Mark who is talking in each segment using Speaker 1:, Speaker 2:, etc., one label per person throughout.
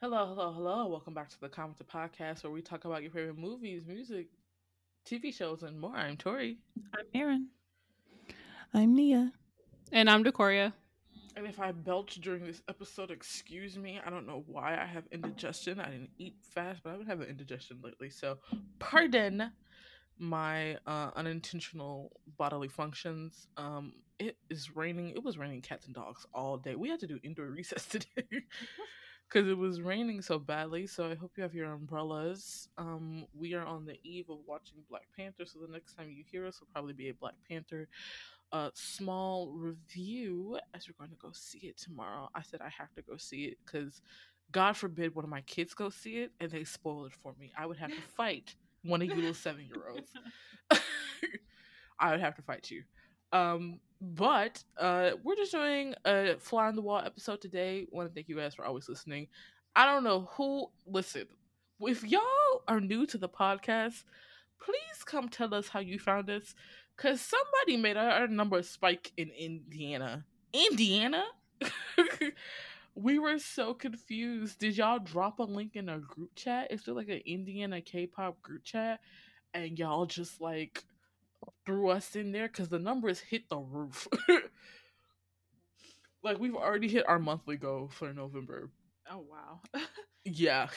Speaker 1: Hello, hello, hello. Welcome back to the Commenter Podcast where we talk about your favorite movies, music, TV shows, and more. I'm Tori.
Speaker 2: I'm Aaron.
Speaker 3: I'm Nia.
Speaker 2: And I'm Decoria.
Speaker 1: And if I belch during this episode, excuse me. I don't know why I have indigestion. I didn't eat fast, but I've been having indigestion lately. So, pardon my uh, unintentional bodily functions. Um, it is raining. It was raining cats and dogs all day. We had to do indoor recess today because it was raining so badly. So I hope you have your umbrellas. Um, we are on the eve of watching Black Panther, so the next time you hear us will probably be a Black Panther uh, small review as we're going to go see it tomorrow. I said I have to go see it because God forbid one of my kids go see it and they spoil it for me. I would have to fight one of you little seven year olds. I would have to fight you. Um, but uh, we're just doing a fly on the wall episode today. Want to thank you guys for always listening. I don't know who listen. If y'all are new to the podcast, please come tell us how you found us. Cause somebody made our, our number spike in Indiana. Indiana? we were so confused. Did y'all drop a link in a group chat? Is there like an Indiana K-pop group chat? And y'all just like threw us in there because the numbers hit the roof. like we've already hit our monthly goal for November.
Speaker 2: Oh wow.
Speaker 1: yeah.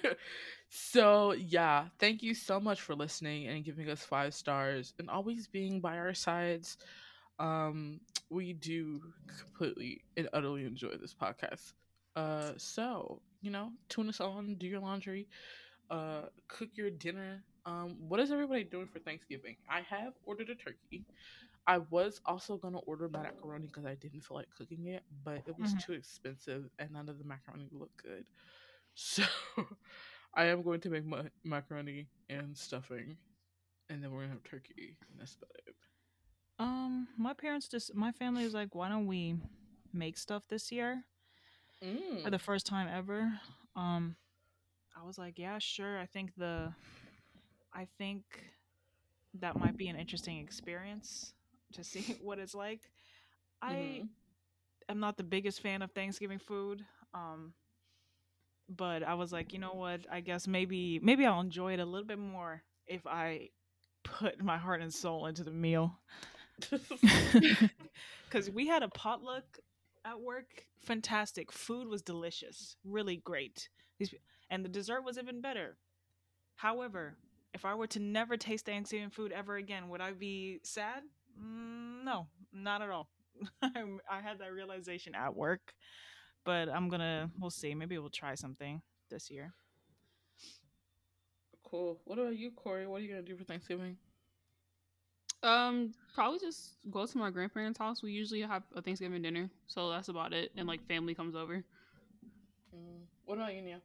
Speaker 1: so yeah, thank you so much for listening and giving us five stars and always being by our sides. Um, we do completely and utterly enjoy this podcast. Uh, so you know, tune us on, do your laundry, uh, cook your dinner. Um, what is everybody doing for Thanksgiving? I have ordered a turkey. I was also gonna order macaroni because I didn't feel like cooking it, but it was
Speaker 2: Mhm.
Speaker 1: too expensive and none of the macaroni looked good. So I am going to make ma- macaroni and stuffing, and then we're gonna have turkey. And that's about it.
Speaker 2: Um, my parents just my family is like, why don't we make stuff this year for
Speaker 1: Mm.
Speaker 2: the first time ever? Um, I was like, yeah, sure. I think the, I think that might be an interesting experience to see what it's like. I
Speaker 1: Mhm.
Speaker 2: am not the biggest fan of Thanksgiving food. Um, but I was like, you know what? I guess maybe maybe I'll enjoy it a little bit more if I put my heart and soul into the meal. Because we had a potluck at work, fantastic. Food was delicious, really great, and the dessert was even better. However, if I were to never taste Thanksgiving food ever again, would I be sad? Mm, no, not at all. I'm- had that realization at work, but I'm gonna. We'll see. Maybe we'll try something this year.
Speaker 1: cool. What about you, Corey? What are you gonna do for Thanksgiving?
Speaker 3: Um, probably just go to my grandparents' house. We usually have a Thanksgiving dinner, so that's about it. And like family comes over.
Speaker 1: Mm. What about you, Nia?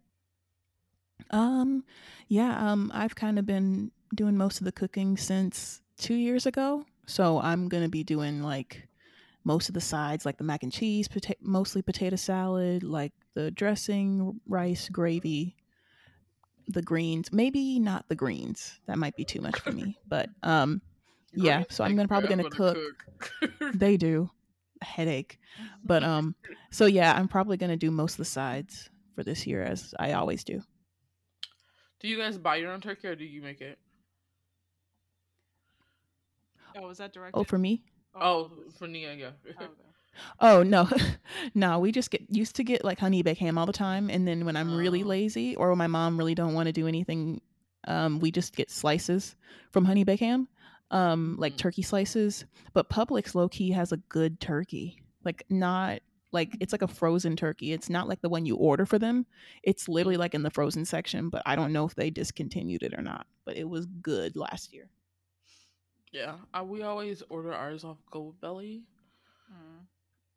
Speaker 3: Um, yeah, um, I've kind of been doing most of the cooking since two years ago. So I'm gonna be doing like most of the sides, like the mac and cheese, pota- mostly potato salad, like the dressing, rice, gravy, the greens. Maybe not the greens. That might be too much for me. But um, Yeah, so I'm gonna probably gonna
Speaker 1: to cook.
Speaker 3: they do a headache. But um, so yeah, I'm probably gonna do most of the sides for this year as I always do.
Speaker 1: Do you guys buy your own turkey or do you make it?
Speaker 2: Oh, was that directed?
Speaker 3: Oh, for me?
Speaker 1: Oh, for Nia, yeah.
Speaker 2: okay.
Speaker 3: Oh no, no. We just get used to get like honey baked ham all the time, and then when I'm really
Speaker 1: Oh.
Speaker 3: lazy or when my mom really don't want to do anything, um, we just get slices from honey baked ham, um, like
Speaker 1: Mhm.
Speaker 3: turkey slices. But Publix low key has a good turkey, like not like it's like a frozen turkey. It's not like the one you order for them. It's literally like in the frozen section, but I don't know if they discontinued it or not. But it was good last year.
Speaker 1: yeah, uh, we always order ours off Gold Belly.
Speaker 2: Mm.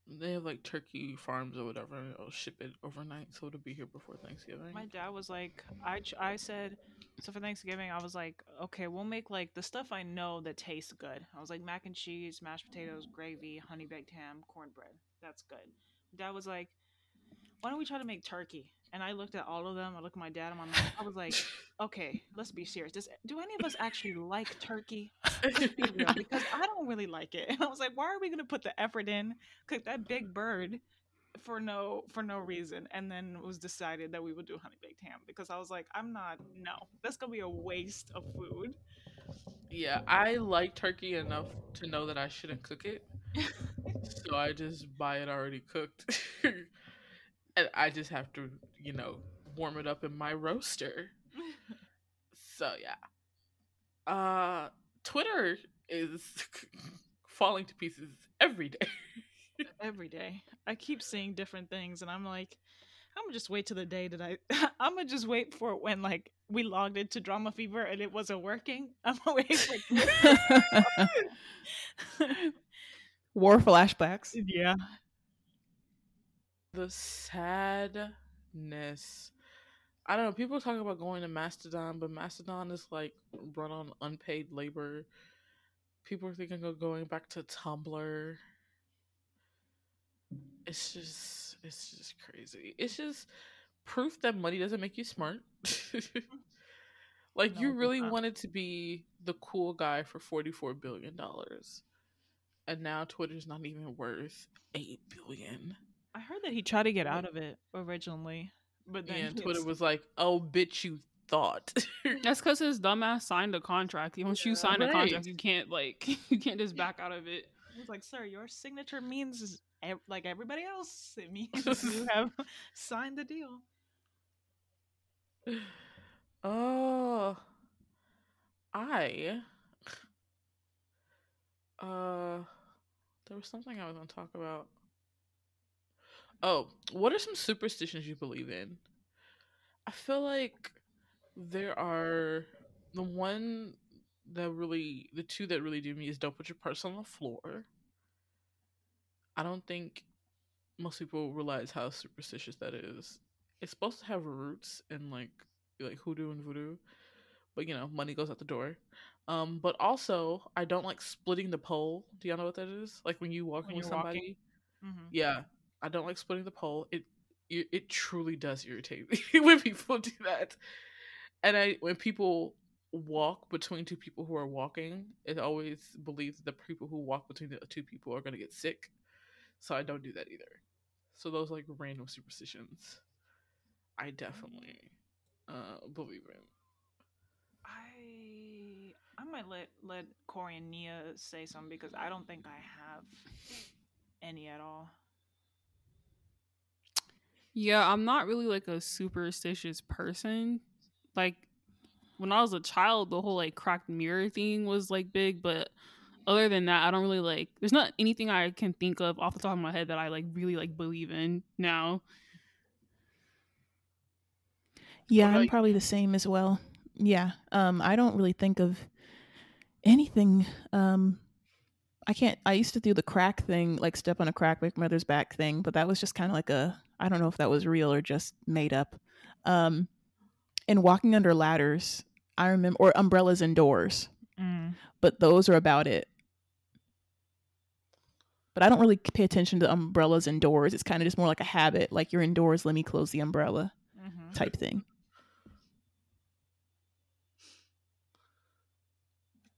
Speaker 1: They have like turkey farms or whatever, and they'll ship it overnight, so it'll be here before Thanksgiving.
Speaker 2: My dad was like, I, I said, so for Thanksgiving, I was like, okay, we'll make like the stuff I know that tastes good. I was like, mac and cheese, mashed potatoes, gravy, honey baked ham, cornbread. That's good. Dad was like, why don't we try to make turkey? And I looked at all of them. I looked at my dad and my mom. I was like, okay, let's be serious. Does, do any of us actually like turkey? Be real, because I don't really like it. And I was like, why are we going to put the effort in, cook that big bird, for no for no reason and then it was decided that we would do honey baked ham because I was like I'm not no that's gonna be a waste of food
Speaker 1: Yeah, I like turkey enough to know that I shouldn't cook it. so I just buy it already cooked. And I just have to, you know, warm it up in my roaster. So yeah. Uh Twitter is falling to pieces every day.
Speaker 2: every day I keep seeing different things and I'm like I'm gonna just wait till the day that I I'm gonna just wait for when like we logged into Drama Fever and it wasn't working. I'm gonna wait for
Speaker 3: War flashbacks.
Speaker 2: yeah.
Speaker 1: The sadness. I don't know. People talk about going to Mastodon, but Mastodon is like run on unpaid labor. People are thinking of going back to Tumblr. It's just, it's just crazy. It's just proof that money doesn't make you smart. like
Speaker 2: No,
Speaker 1: you really
Speaker 2: not.
Speaker 1: wanted to be the cool guy for forty-four billion dollars, and now Twitter's not even worth eight billion.
Speaker 2: I heard that he tried to get out of it originally, but then
Speaker 1: Yeah, Twitter
Speaker 2: ins-
Speaker 1: was like, "Oh, bitch, you thought."
Speaker 4: That's because his dumbass signed a contract. Once you
Speaker 2: Yeah.
Speaker 4: sign a contract, you can't like you can't just back out of it.
Speaker 2: He was like, "Sir, your signature means like everybody else. It means you have signed the deal."
Speaker 1: oh, I. Uh, there was something I was gonna talk about. Oh, what are some superstitions you believe in? I feel like there are the one that really, the two that really do me is don't put your purse on the floor. I don't think most people realize how superstitious that is. It's supposed to have roots in like like hoodoo and voodoo, but you know, money goes out the door. Um, but also, I don't like splitting the pole. Do y'all know what that is? Like when you walking
Speaker 2: When
Speaker 1: with somebody.
Speaker 2: Mm-hmm.
Speaker 1: Yeah, I don't like splitting the pole. It it, it truly does irritate me when people do that. And I when people walk between two people who are walking, it always believes that the people who walk between the two people are going to get sick. So I don't do that either. So those like random superstitions, I definitely uh believe in.
Speaker 2: I I might let let Corey and Nia say something because I don't think I have any at all.
Speaker 4: Yeah, I'm not really like a superstitious person. Like when I was a child, the whole like cracked mirror thing was like big, but other than that, I don't really like there's not anything I can think of off the top of my head that I like really like believe in now.
Speaker 3: Yeah, I'm
Speaker 1: you?
Speaker 3: probably the same as well. Yeah. Um, I don't really think of anything. Um, I can't. I used to do the crack thing, like step on a crack, make mother's back thing, but that was just kind of like a. I don't know if that was real or just made up. Um, and walking under ladders, I remember, or umbrellas indoors,
Speaker 2: Mm.
Speaker 3: but those are about it. But I don't really pay attention to umbrellas indoors. It's kind of just more like a habit, like you're indoors, let me close the umbrella
Speaker 2: Mm-hmm.
Speaker 3: type thing.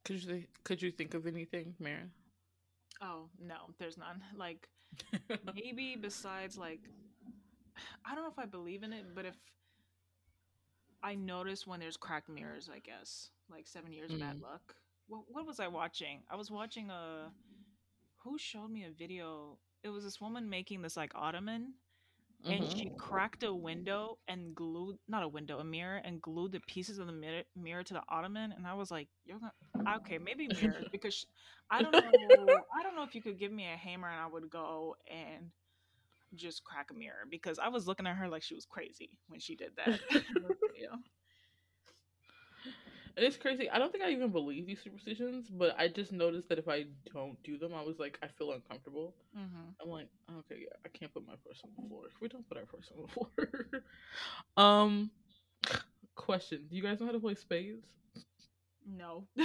Speaker 1: Could you thi- could you think of anything, Mara?
Speaker 2: Oh no, there's none. Like maybe besides like I don't know if I believe in it, but if I notice when there's cracked mirrors, I guess like seven years of bad
Speaker 1: Mm.
Speaker 2: luck. What what was I watching? I was watching a who showed me a video. It was this woman making this like ottoman, and
Speaker 1: Mhm.
Speaker 2: she cracked a window and glued not a window, a mirror, and glued the pieces of the mirror, mirror to the ottoman. And I was like, "You're gonna okay, maybe mirror because sh- I don't know. I don't know if you could give me a hammer and I would go and just crack a mirror because I was looking at her like she was crazy when she did that. in the video.
Speaker 1: And it's crazy. I don't think I even believe these superstitions, but I just noticed that if I don't do them, I was like, I feel uncomfortable.
Speaker 2: Mhm.
Speaker 1: I'm like, okay, yeah, I can't put my purse on the floor. We don't put our purse on the floor. um, question: Do you guys know how to play spades?
Speaker 2: No.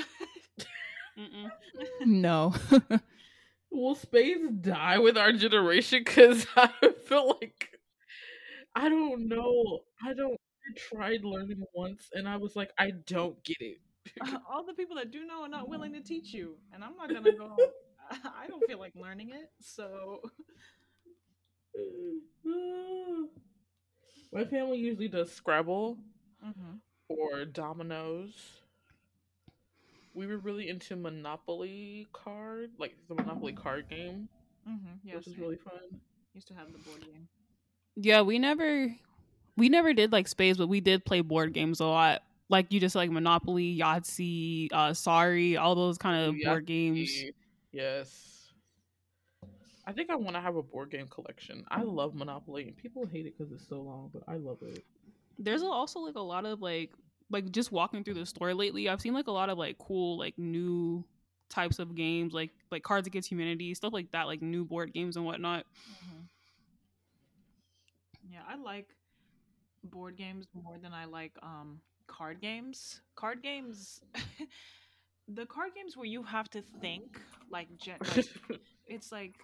Speaker 3: No.
Speaker 1: Will spades die with our generation? Because I feel like I don't know. I don't. I tried learning once, and I was like, I don't get it.
Speaker 2: All the people that do know are not willing to teach you, and I'm not gonna go. I don't feel like learning it, so
Speaker 1: My family usually does Scrabble
Speaker 2: Mm-hmm.
Speaker 1: or Dominoes. We were really into Monopoly card, like the Monopoly card game,
Speaker 2: Mm-hmm. Yeah,
Speaker 1: which is really fun.
Speaker 2: used to have the board game.
Speaker 4: Yeah, we never we never did like spades, but we did play board games a lot. Like you just like Monopoly, Yahtzee, uh Sorry, all those kind of
Speaker 1: Ooh,
Speaker 4: board games.
Speaker 1: Yes. I think I want to have a board game collection. I love Monopoly, and people hate it because it's so long, but I love it.
Speaker 4: There's also like a lot of like like just walking through the store lately, I've seen like a lot of like cool like new types of games, like like Cards Against Humanity, stuff like that, like new board games and whatnot.
Speaker 2: Mm-hmm. Yeah, I like board games more than I like um card games. Card games, the card games where you have to think like, gen- like it's like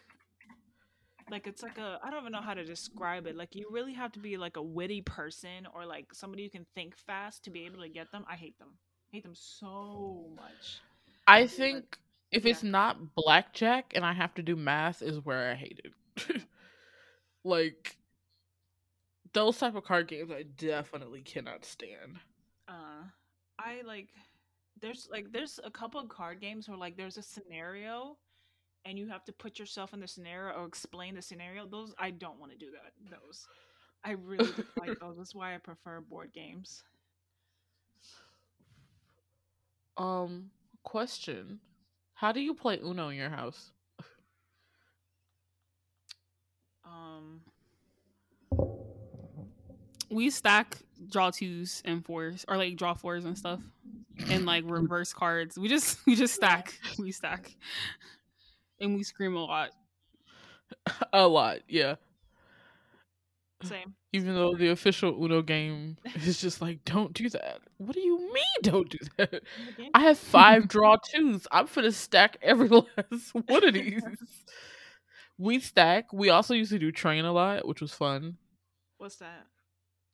Speaker 2: like it's like a I don't even know how to describe it. Like you really have to be like a witty person or like somebody who can think fast to be able to get them. I hate them. hate them so much.
Speaker 1: I think if
Speaker 2: yeah.
Speaker 1: it's not blackjack and I have to do math is where I hate it. like those type of card games I definitely cannot stand.
Speaker 2: uh i like there's like there's a couple of card games where like there's a scenario and you have to put yourself in the scenario or explain the scenario those i don't want to do that those i really like those that's why i prefer board games
Speaker 1: Um question. How do you play Uno in your house?
Speaker 2: um
Speaker 4: We stack draw twos and fours or like draw fours and stuff. And like reverse cards. We just we just stack. We stack. And we scream a lot.
Speaker 1: a lot, yeah.
Speaker 2: same
Speaker 1: Even though the official Uno game is just like, don't do that. What do you mean, don't do that? I have five draw twos. I'm finna stack every last one of these. we stack. We also used to do train a lot, which was fun.
Speaker 2: what's that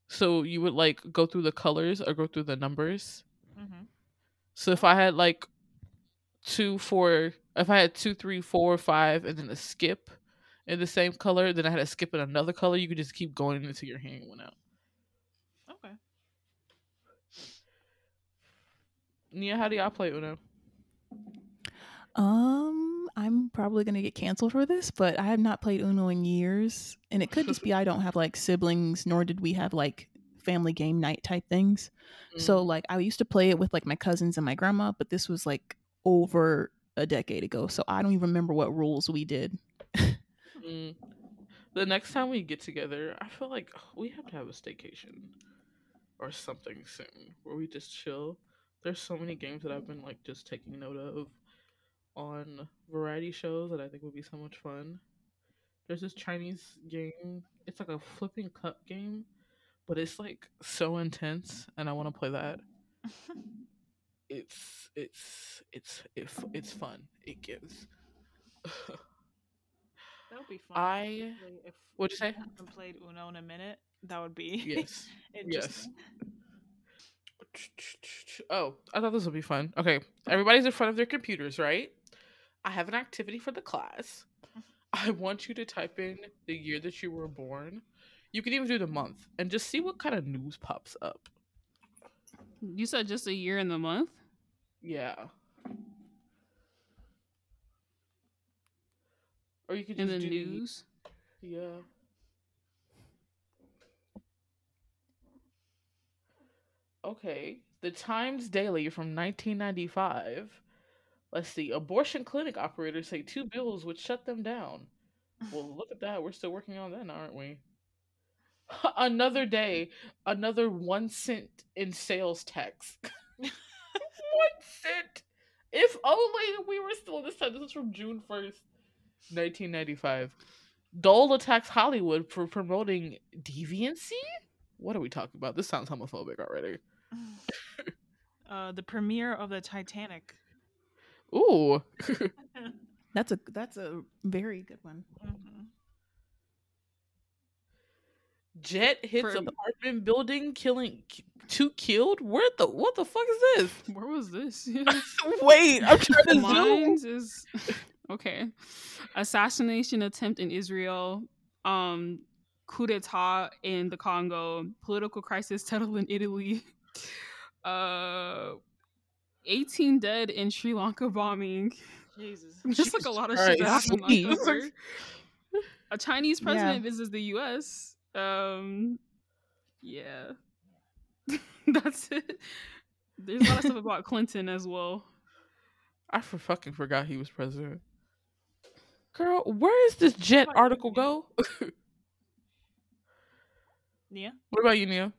Speaker 1: So you would like go through the colors or go through the numbers.
Speaker 2: mm-hmm.
Speaker 1: So if I had like two, four, if I had two, three, four, five, and then a skip in the same color, then I had a skip in another color. You could just keep going until your hand went out.
Speaker 2: okay
Speaker 1: Nia, how do y'all play Uno?
Speaker 3: Um, I'm probably gonna get canceled for this, but I have not played Uno in years, and it could just be I don't have like siblings, nor did we have like family game night type things. So like I used to play it with like my cousins and my grandma, but this was like over a decade ago, so I don't even remember what rules we did.
Speaker 1: Mm. The next time we get together, I feel like we have to have a staycation or something soon where we just chill. There's so many games that I've been like just taking note of on variety shows that I think would be so much fun. There's this Chinese game. It's like a flipping cup game, but it's like so intense, and I want to play that. It's it's it's it's it's fun. It gives.
Speaker 2: that would be fun
Speaker 1: I
Speaker 2: if
Speaker 1: what'd you
Speaker 2: we
Speaker 1: say?
Speaker 2: haven't played uno in a minute that would be
Speaker 1: yes.
Speaker 2: yes.
Speaker 1: Oh, I thought this would be fun. Okay, everybody's in front of their computers, right? I have an activity for the class. I want you to type in the year that you were born. You can even do the month and just see what kind of news pops up.
Speaker 4: You said just a year in the month?
Speaker 1: Yeah. Or you could
Speaker 4: In the news?
Speaker 1: Yeah. Okay. The Times Daily from 1995. Let's see. Abortion clinic operators say two bills would shut them down. Well, look at that. We're still working on that, aren't we? another day, another one cent in sales tax. one cent. If only we were still in this time. This is from June 1st, 1995. Dole attacks Hollywood for promoting deviancy? What are we talking about? This sounds homophobic already.
Speaker 2: uh the premiere of the titanic
Speaker 1: Ooh.
Speaker 3: That's a that's a very good one.
Speaker 2: Mhm.
Speaker 1: Jet hits
Speaker 4: For-
Speaker 1: apartment building, killing two killed. Where the what the fuck is this?
Speaker 4: Where was this?
Speaker 1: Wait, I'm trying to zoom.
Speaker 4: Mine is okay. Assassination attempt in Israel. um, coup d'état in the Congo, political crisis settled in Italy, uh, 18 dead in Sri Lanka bombing.
Speaker 2: Jesus.
Speaker 4: Just like a lot of
Speaker 1: Christ.
Speaker 4: shit that happened. A Chinese
Speaker 3: Yeah.
Speaker 4: president visits the U.S. Um, yeah, that's it. There's a lot of stuff about Clinton as well.
Speaker 1: I for fucking forgot he was president. Girl, where is this jet article go?
Speaker 2: Nia.
Speaker 1: what about you, Nia?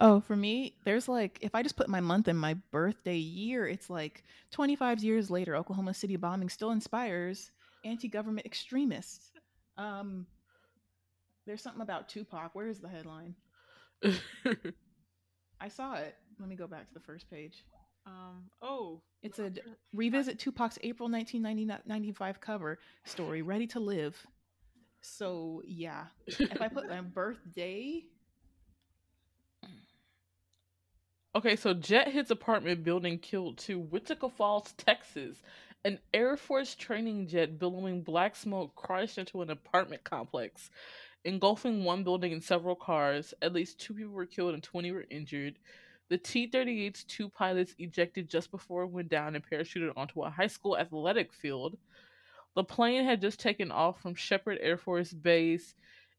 Speaker 3: Oh, for me, there's like if I just put my month and my birthday year, it's like 25 years later, Oklahoma City bombing still inspires anti-government extremists. Um, there's something about Tupac. Where is the headline? I saw it. Let me go back to the first page.
Speaker 2: Um. Oh.
Speaker 3: It's a revisit Tupac's April 1995 cover story, Ready to Live. So yeah, if I put my birthday,
Speaker 1: Okay, so jet hits apartment building killed two. Wichita Falls, Texas. An Air Force training jet billowing black smoke crashed into an apartment complex, engulfing one building and several cars. At least two people were killed and 20 were injured. The T 38's two pilots ejected just before it went down and parachuted onto a high school athletic field. The plane had just taken off from Sheppard Air Force Base,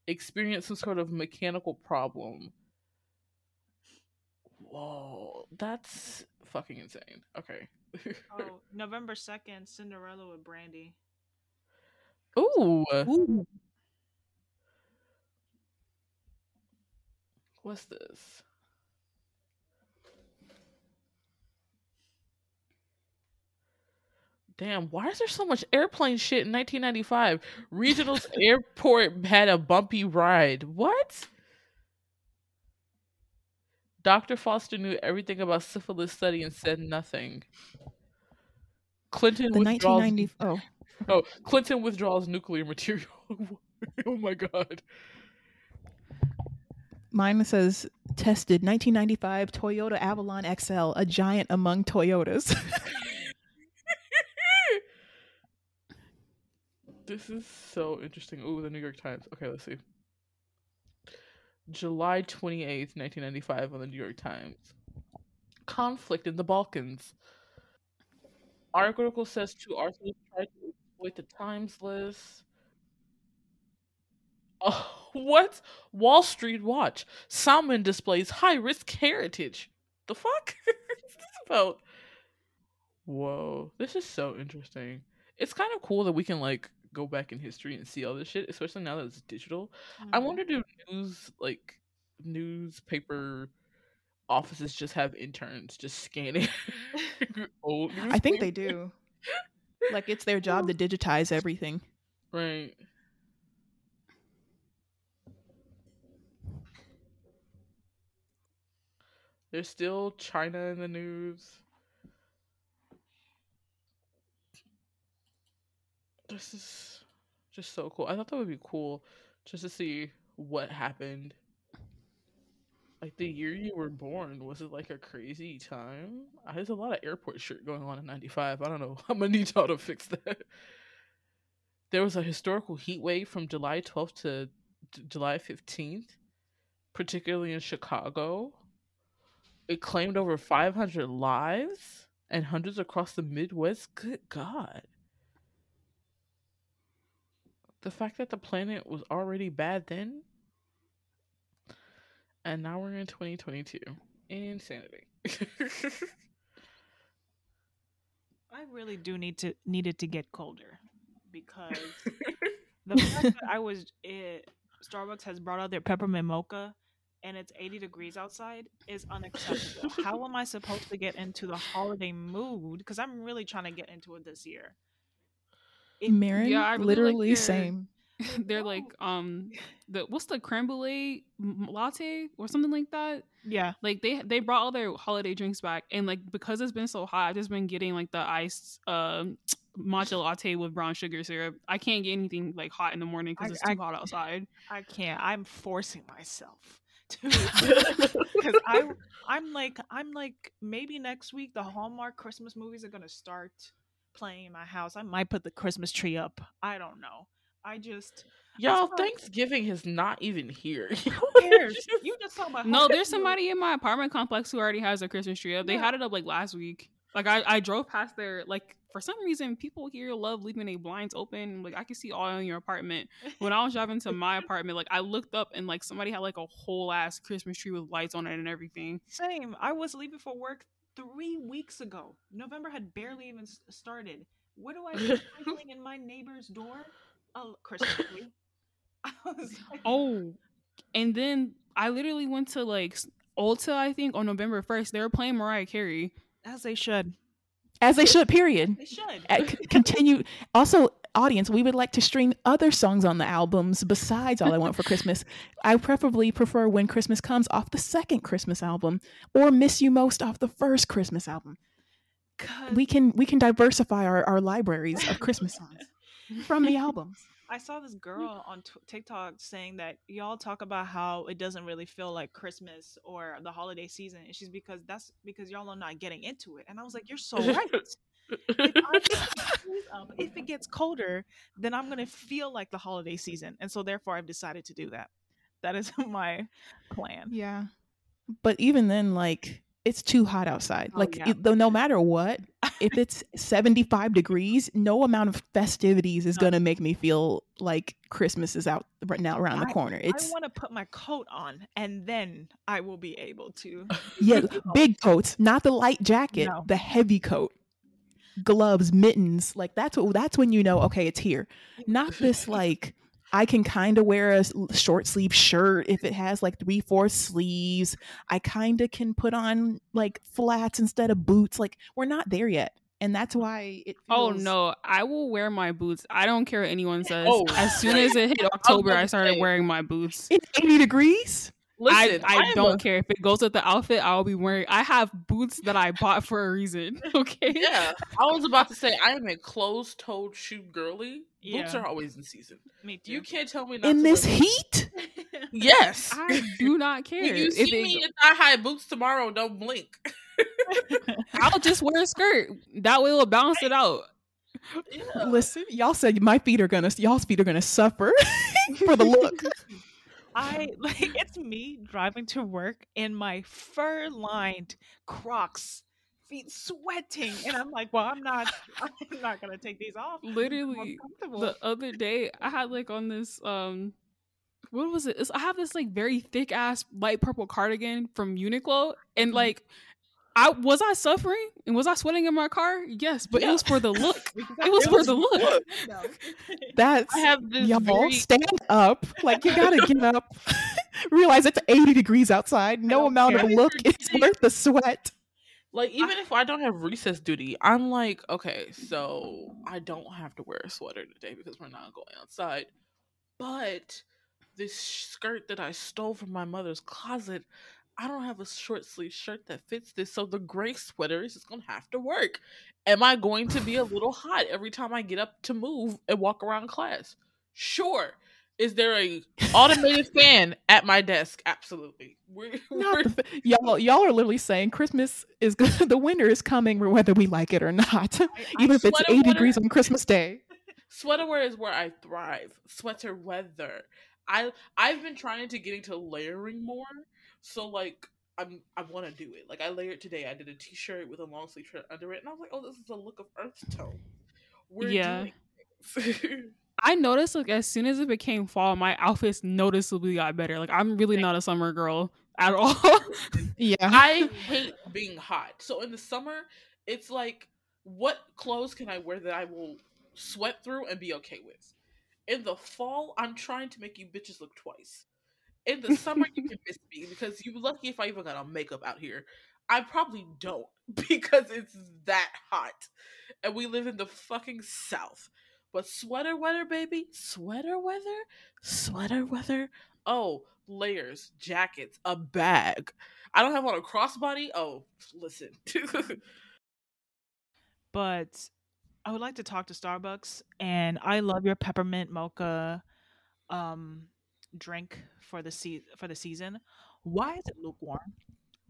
Speaker 1: experienced some sort of mechanical problem. Whoa, that's fucking insane. Okay.
Speaker 2: Oh, November second, Cinderella with Brandy.
Speaker 1: Ooh,
Speaker 3: ooh,
Speaker 1: what's this? Damn, why is there so much airplane shit in 1995? Regional's airport had a bumpy ride. What? Dr. Foster knew everything about syphilis study and said nothing. Clinton
Speaker 3: the
Speaker 1: withdraws
Speaker 3: 1990. Oh,
Speaker 1: Oh, Clinton withdraws nuclear material. oh my god.
Speaker 3: Mine says tested 1995 Toyota Avalon XL, a giant among Toyotas.
Speaker 1: This is so interesting. Ooh, the New York Times. Okay, let's see. July 28th, 1995 on the New York Times. Conflict in the Balkans. Article says two arsonists tried to exploit the Times list. Oh, what? Wall Street Watch. Salomon displays high risk heritage. The fuck? What's this about? Whoa, this is so interesting. It's kind of cool that we can like go back in history and see all this shit, especially now that it's digital. I
Speaker 2: Mhm.
Speaker 1: wonder do news like newspaper offices just have interns just scanning old
Speaker 3: I think they do. Like it's their job to digitize everything.
Speaker 1: Right. There's still China in the news. This is just so cool. I thought that would be cool just to see what happened. Like the year you were born, was it like a crazy time? There's a lot of airport shit going on in 95. I don't know. I'm gonna need y'all to fix that. There was a historical heat wave from July 12th to J- July 15th, particularly in Chicago. It claimed over 500 lives and hundreds across the Midwest. Good God. The fact that the planet was already bad then, and now we're in 2022. Insanity.
Speaker 2: I really do need to need it to get colder because the fact that I was it, Starbucks has brought out their peppermint mocha and it's 80 degrees outside is unacceptable. How am I supposed to get into the holiday mood? Because I'm really trying to get into it this year. It-
Speaker 3: Marin,
Speaker 4: Yeah, I really like
Speaker 3: literally
Speaker 4: your-
Speaker 3: same.
Speaker 4: They're like um the what's the creme brulee latte or something like that.
Speaker 2: yeah,
Speaker 4: Like they they brought all their holiday drinks back, and like because it's been so hot, I've just been getting like the iced um matcha latte with brown sugar syrup. I can't get anything like hot in the morning because it's too
Speaker 2: I-
Speaker 4: hot outside.
Speaker 2: I can't. I'm forcing myself to because I I'm like I'm like maybe next week the Hallmark Christmas movies are gonna start playing in my house. I might put the Christmas tree up. I don't know. I just
Speaker 1: Y'all,
Speaker 2: saw-
Speaker 1: Thanksgiving is not even here.
Speaker 2: who cares? you just saw my
Speaker 4: No, there's somebody in my apartment complex who already has a Christmas tree up. They
Speaker 2: Yeah.
Speaker 4: had it up like last week. Like I, I drove past there. Like for some reason, people here love leaving their blinds open. Like I can see all in your apartment. When I was driving to my apartment, like I looked up and like somebody had like a whole ass Christmas tree with lights on it and everything.
Speaker 2: Same. I was leaving for work three weeks ago. November had barely even started. What do I see twinkling in my neighbor's door? A Christmas tree. I was like,
Speaker 4: Oh, and then I literally went to like Ulta. I think on November first, they were playing Mariah Carey.
Speaker 2: As they should.
Speaker 3: As they should, period.
Speaker 2: They should.
Speaker 3: C- continue. Also, audience, we would like to stream other songs on the albums besides All I Want for Christmas. I preferably prefer When Christmas Comes off the second Christmas album or Miss You Most off the first Christmas album. We can we can diversify our, our libraries of Christmas songs from the albums.
Speaker 2: I saw this mm. girl on t- TikTok saying that y'all talk about how it doesn't really feel like Christmas or the holiday season. And she's because that's because y'all are not getting into it. And I was like, you're so right. if, I get my sleeves up, if it gets colder, then I'm gonna feel like the holiday season, and so therefore I've decided to do that. That is my plan.
Speaker 3: Yeah. But even then, like it's too hot outside.
Speaker 2: Oh,
Speaker 3: like
Speaker 2: yeah.
Speaker 3: it- though, no matter what, if it's seventy five degrees, no amount of festivities is
Speaker 2: No.
Speaker 3: gonna make me feel like Christmas is out right now around the
Speaker 2: I-
Speaker 3: corner.
Speaker 2: I want to put my coat on, and then I will be able to.
Speaker 3: yeah, big coats, not the light jacket,
Speaker 2: No.
Speaker 3: the heavy coat, gloves, mittens. Like that's what that's when you know. Okay, it's here. Not this like. I can kind of wear a short sleeve shirt if it has like three fourths sleeves. I kind of can put on like flats instead of boots. Like we're not there yet, and that's why it.
Speaker 4: Oh no, I will wear my boots. I don't care what anyone eh, says.
Speaker 1: Oh,
Speaker 4: as soon as it hit October,
Speaker 1: about
Speaker 4: I started
Speaker 1: say.
Speaker 4: wearing my boots.
Speaker 3: It's eighty degrees.
Speaker 1: Listen,
Speaker 4: I, I
Speaker 1: am
Speaker 4: don't
Speaker 1: a-
Speaker 4: care if it goes with the outfit. I'll be wearing. I have boots that I bought for a reason. Okay.
Speaker 1: Yeah, I was about to say I am a closed-toed shoe girly. Boots are always in season.
Speaker 2: Me too.
Speaker 1: You can't tell me not
Speaker 3: In
Speaker 1: to
Speaker 3: this
Speaker 1: wear-
Speaker 3: heat,
Speaker 1: Yes,
Speaker 4: I do not care.
Speaker 1: when you see
Speaker 4: it-
Speaker 1: me in thigh-high boots tomorrow, don't blink.
Speaker 4: I'll just wear a skirt. That way it'll balance it out.
Speaker 1: Yeah.
Speaker 3: listen, y'all said my feet are gonna, y'all's feet are gonna suffer for the look.
Speaker 2: I like it's me driving to work in my fur lined Crocs, feet sweating, and I'm like, well, I'm not, I'm not gonna take these off.
Speaker 4: Literally, the other day I had like on this um what was it? It's- I have this like very thick ass light purple cardigan from Uniqlo and
Speaker 1: Mm-hmm.
Speaker 4: like I was I suffering and was I sweating in my car? Yes, but it was for the look.
Speaker 2: Because
Speaker 4: It was
Speaker 2: I-
Speaker 4: for the look.
Speaker 2: No.
Speaker 3: That's
Speaker 1: I have this
Speaker 3: y'all
Speaker 1: very
Speaker 3: stand up. Like you gotta get up. Realize it's eighty degrees outside. No amount
Speaker 1: care.
Speaker 3: of look is worth the sweat.
Speaker 1: Like even if I don't have recess duty, I'm like, okay, so I don't have to wear a sweater today because we're not going outside. But this skirt that I stole from my mother's closet, I don't have a short sleeve shirt that fits this, so the gray sweater is just gonna have to work. Am I going to be a little hot every time I get up to move and walk around class? Sure. Is there a automated fan at my desk? Absolutely. We're, we're
Speaker 3: the, y'all, y'all are literally saying Christmas is. The winter is coming, whether we like it or not. Even if it's eighty degrees on Christmas Day.
Speaker 1: sweater wear is where I thrive. Sweater weather. I I've been trying to get into layering more. So like I'm I want to do it. Like I layered today. I did a t-shirt with a long sleeve shirt under it, and I was like, oh, this is a look of earth tone. We're
Speaker 4: Yeah. I noticed like as soon as it became fall, my outfits noticeably got better. Like I'm really not a summer girl at all.
Speaker 3: Yeah.
Speaker 1: I hate being hot. So in the summer, it's like, what clothes can I wear that I will sweat through and be okay with? In the fall, I'm trying to make you bitches look twice. In the summer, you can miss me because you're lucky if I even got on makeup out here. I probably don't because it's that hot. And we live in the fucking south. But sweater weather, baby. Sweater weather? Sweater weather? Oh, layers, jackets, a bag. I don't have on a crossbody. Oh, listen.
Speaker 2: but I would like to talk to Starbucks, and I love your peppermint mocha um drink for the se- for the season. Why is it lukewarm?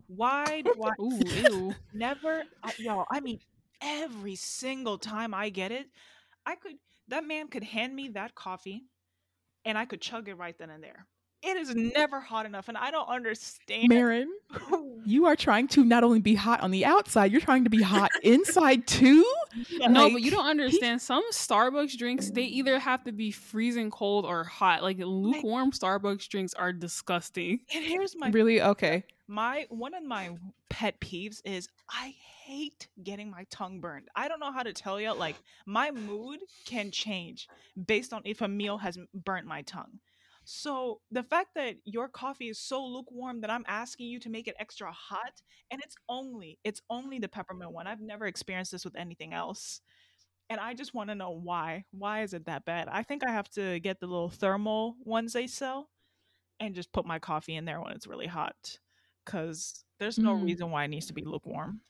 Speaker 2: Why do I
Speaker 4: Ooh, ew.
Speaker 2: never, I, y'all? I mean, every single time I get it, I could that man could hand me that coffee and I could chug it right then and there. It is never hot enough and I don't understand.
Speaker 3: Marin, you are trying to not only be hot on the outside, you're trying to be hot inside too.
Speaker 4: No, but you don't understand. Some Starbucks drinks, they mm. either have to be freezing cold or hot. Like lukewarm Starbucks drinks are disgusting.
Speaker 2: and here's my
Speaker 3: Really? Okay.
Speaker 2: my one of my pet peeves is I hate getting my tongue burned. I don't know how to tell you like my mood can change based on if a meal has burnt my tongue. So the fact that your coffee is so lukewarm that I'm asking you to make it extra hot and it's only it's only the peppermint one. I've never experienced this with anything else. And I just want to know why. Why is it that bad? I think I have to get the little thermal ones they sell and just put my coffee in there when it's really hot because there's no
Speaker 3: Mm.
Speaker 2: reason why it needs to be lukewarm.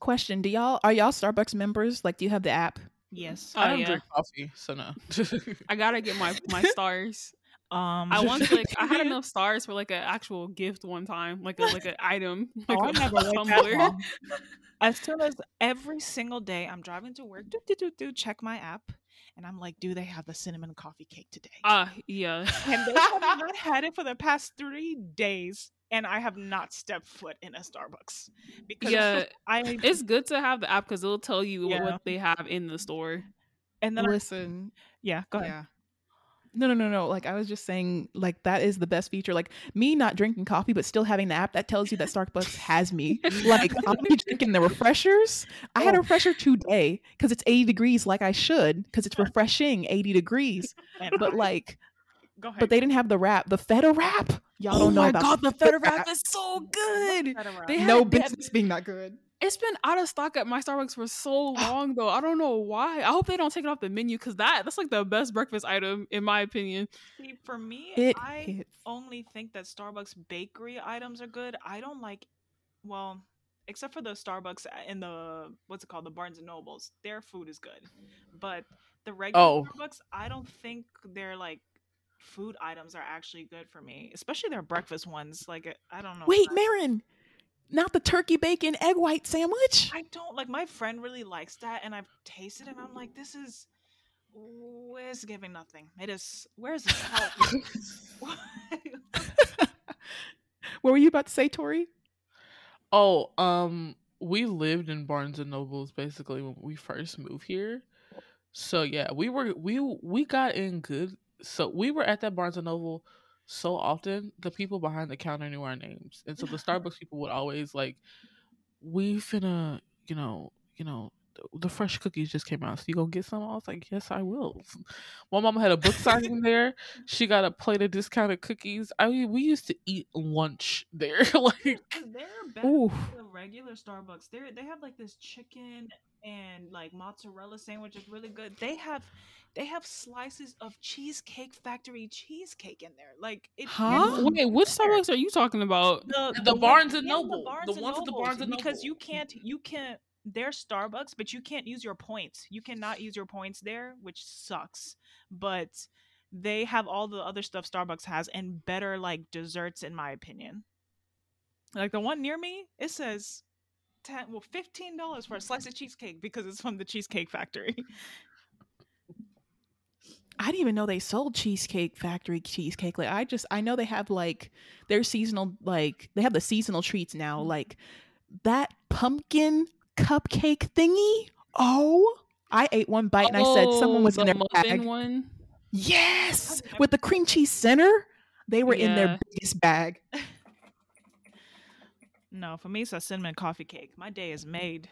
Speaker 3: Question: Do y'all are y'all Starbucks members? Like, do you have the app?
Speaker 2: Yes.
Speaker 4: Oh,
Speaker 1: I don't
Speaker 4: yeah.
Speaker 1: drink coffee, so no.
Speaker 4: I gotta get my my stars.
Speaker 2: Um,
Speaker 4: I once like I had enough stars for like an actual gift one time, like a like an item, like
Speaker 2: Oh, I
Speaker 4: a
Speaker 2: never that
Speaker 4: tumbler.
Speaker 2: long. As soon as every single day I'm driving to work, do do do do check my app, and I'm like, do they have the cinnamon coffee cake today?
Speaker 4: Ah, yeah.
Speaker 2: and they have not had it for the past three days, and I have not stepped foot in a Starbucks because
Speaker 4: Yeah,
Speaker 2: I
Speaker 4: It's good to have the app because it'll tell you
Speaker 2: Yeah.
Speaker 4: what they have in the store.
Speaker 2: and then I,
Speaker 3: Listen,
Speaker 2: yeah, go ahead.
Speaker 3: yeah. No, no, no, no. Like I was just saying, like that is the best feature. Like me not drinking coffee, but still having the app that tells you that Starbucks has me. Like I'll be drinking the refreshers. I had a
Speaker 2: Oh.
Speaker 3: refresher today because it's 80 degrees, like I should, because it's refreshing 80 degrees. But like,
Speaker 2: go ahead.
Speaker 3: but they didn't have the wrap, the feta wrap. Y'all
Speaker 4: oh
Speaker 3: don't know
Speaker 4: my
Speaker 3: about
Speaker 4: god, the
Speaker 3: feta
Speaker 4: wrap is so good. They had
Speaker 3: No business being that good.
Speaker 4: It's been out of stock at my Starbucks for so long though. I don't know why. I hope they don't take it off the menu because that that's like the best breakfast item in my opinion.
Speaker 2: See, for me,
Speaker 3: It
Speaker 2: I
Speaker 3: hits.
Speaker 2: only think that Starbucks bakery items are good. I don't like, well, except for the Starbucks in the what's it called, the Barnes and Nobles. Their food is good, but the regular
Speaker 1: Oh.
Speaker 2: Starbucks, I don't think their like food items are actually good for me, especially their breakfast ones. Like uh, I don't know.
Speaker 3: Wait,
Speaker 2: I-
Speaker 3: Marin, not the turkey bacon egg white sandwich.
Speaker 2: I don't like. My friend really likes that, and I've tasted it. and I'm like, this is. ooh, It's giving nothing. It is. Where's the salt?
Speaker 3: what were you about to say, Tori?
Speaker 1: Oh, um, we lived in Barnes and Nobles basically when we first moved here. So yeah, we were we we got in good. So we were at that Barnes and Noble so often. The people behind the counter knew our names, and so the Starbucks people would always like, "We finna, you know, you know." The- The fresh cookies just came out, so you gonna get some? I was like, yes, I will. My mama had a book signing there. She got a plate of discounted cookies. I mean, we used to eat lunch there. like,
Speaker 2: They're better
Speaker 3: Ooh.
Speaker 2: than the regular Starbucks. They they have like this chicken and like mozzarella sandwich is really good. They have they have slices of cheesecake factory cheesecake in there. Like it
Speaker 3: Huh?
Speaker 2: it's
Speaker 4: Wait, which
Speaker 2: there.
Speaker 4: Starbucks are you talking about?
Speaker 2: The,
Speaker 1: The
Speaker 2: one-
Speaker 1: Barnes and Noble. The ones at the
Speaker 2: Nobles,
Speaker 1: Barnes and Noble.
Speaker 2: because you can't you can't they're Starbucks, but you can't use your points. You cannot use your points there, which sucks. But they have all the other stuff Starbucks has and better like desserts in my opinion. Like the one near me, it says ten well fifteen dollars for a slice of cheesecake because it's from the Cheesecake Factory.
Speaker 3: I didn't even know they sold Cheesecake Factory cheesecake. Like I just I know they have like their seasonal like they have the seasonal treats now. Mm-hmm. Like that pumpkin cupcake thingy. Oh, I ate one bite and I said someone
Speaker 4: Oh,
Speaker 3: was in
Speaker 4: the
Speaker 3: their
Speaker 4: muffin
Speaker 3: bag.
Speaker 4: one.
Speaker 3: Yes, with the cream cheese center. They were in their biggest bag.
Speaker 2: No, for me it's a cinnamon coffee cake. My day is made.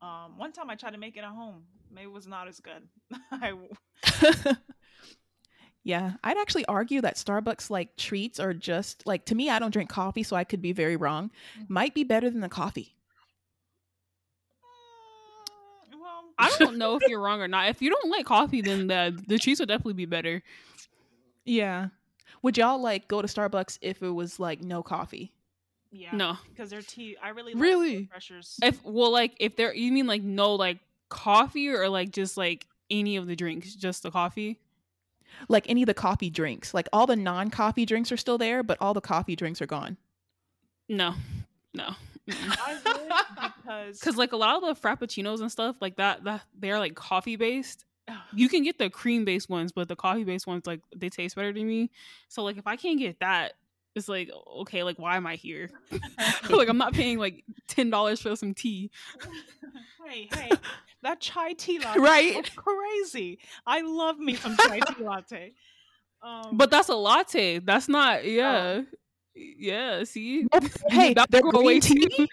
Speaker 2: Um, one time I tried to make it at home. Maybe it was not as good. I
Speaker 3: yeah, I'd actually argue that Starbucks like treats are just like to me. I don't drink coffee, so I could be very wrong. Might be better than the coffee.
Speaker 2: Mm, well,
Speaker 4: I don't know if you're wrong or not. If you don't like coffee, then the the cheese would definitely be better.
Speaker 3: Yeah. Would y'all like go to Starbucks if it was like no coffee?
Speaker 2: yeah,
Speaker 4: No,
Speaker 2: because their tea. I really like
Speaker 3: Really?
Speaker 2: refreshers.
Speaker 4: if well, like if there, you mean like no like coffee or like just like any of the drinks, just the coffee.
Speaker 3: Like any of the coffee drinks. Like all the non-coffee drinks are still there, but all the coffee drinks are gone.
Speaker 4: No, no.
Speaker 2: I would because
Speaker 4: Because like a lot of the frappuccinos and stuff like that, that they're like coffee based. You can get the cream based ones, but the coffee based ones like they taste better to me. So like if I can't get that, it's like okay, like why am I here? like I'm not paying like ten dollars for some tea.
Speaker 2: hey, hey, that chai tea latte,
Speaker 3: Right.
Speaker 2: is crazy. I love me some chai tea latte. Um,
Speaker 4: But that's a latte. That's not yeah. Yeah, see?
Speaker 3: hey,
Speaker 4: That
Speaker 3: their
Speaker 4: go away
Speaker 3: green
Speaker 4: too.
Speaker 3: tea.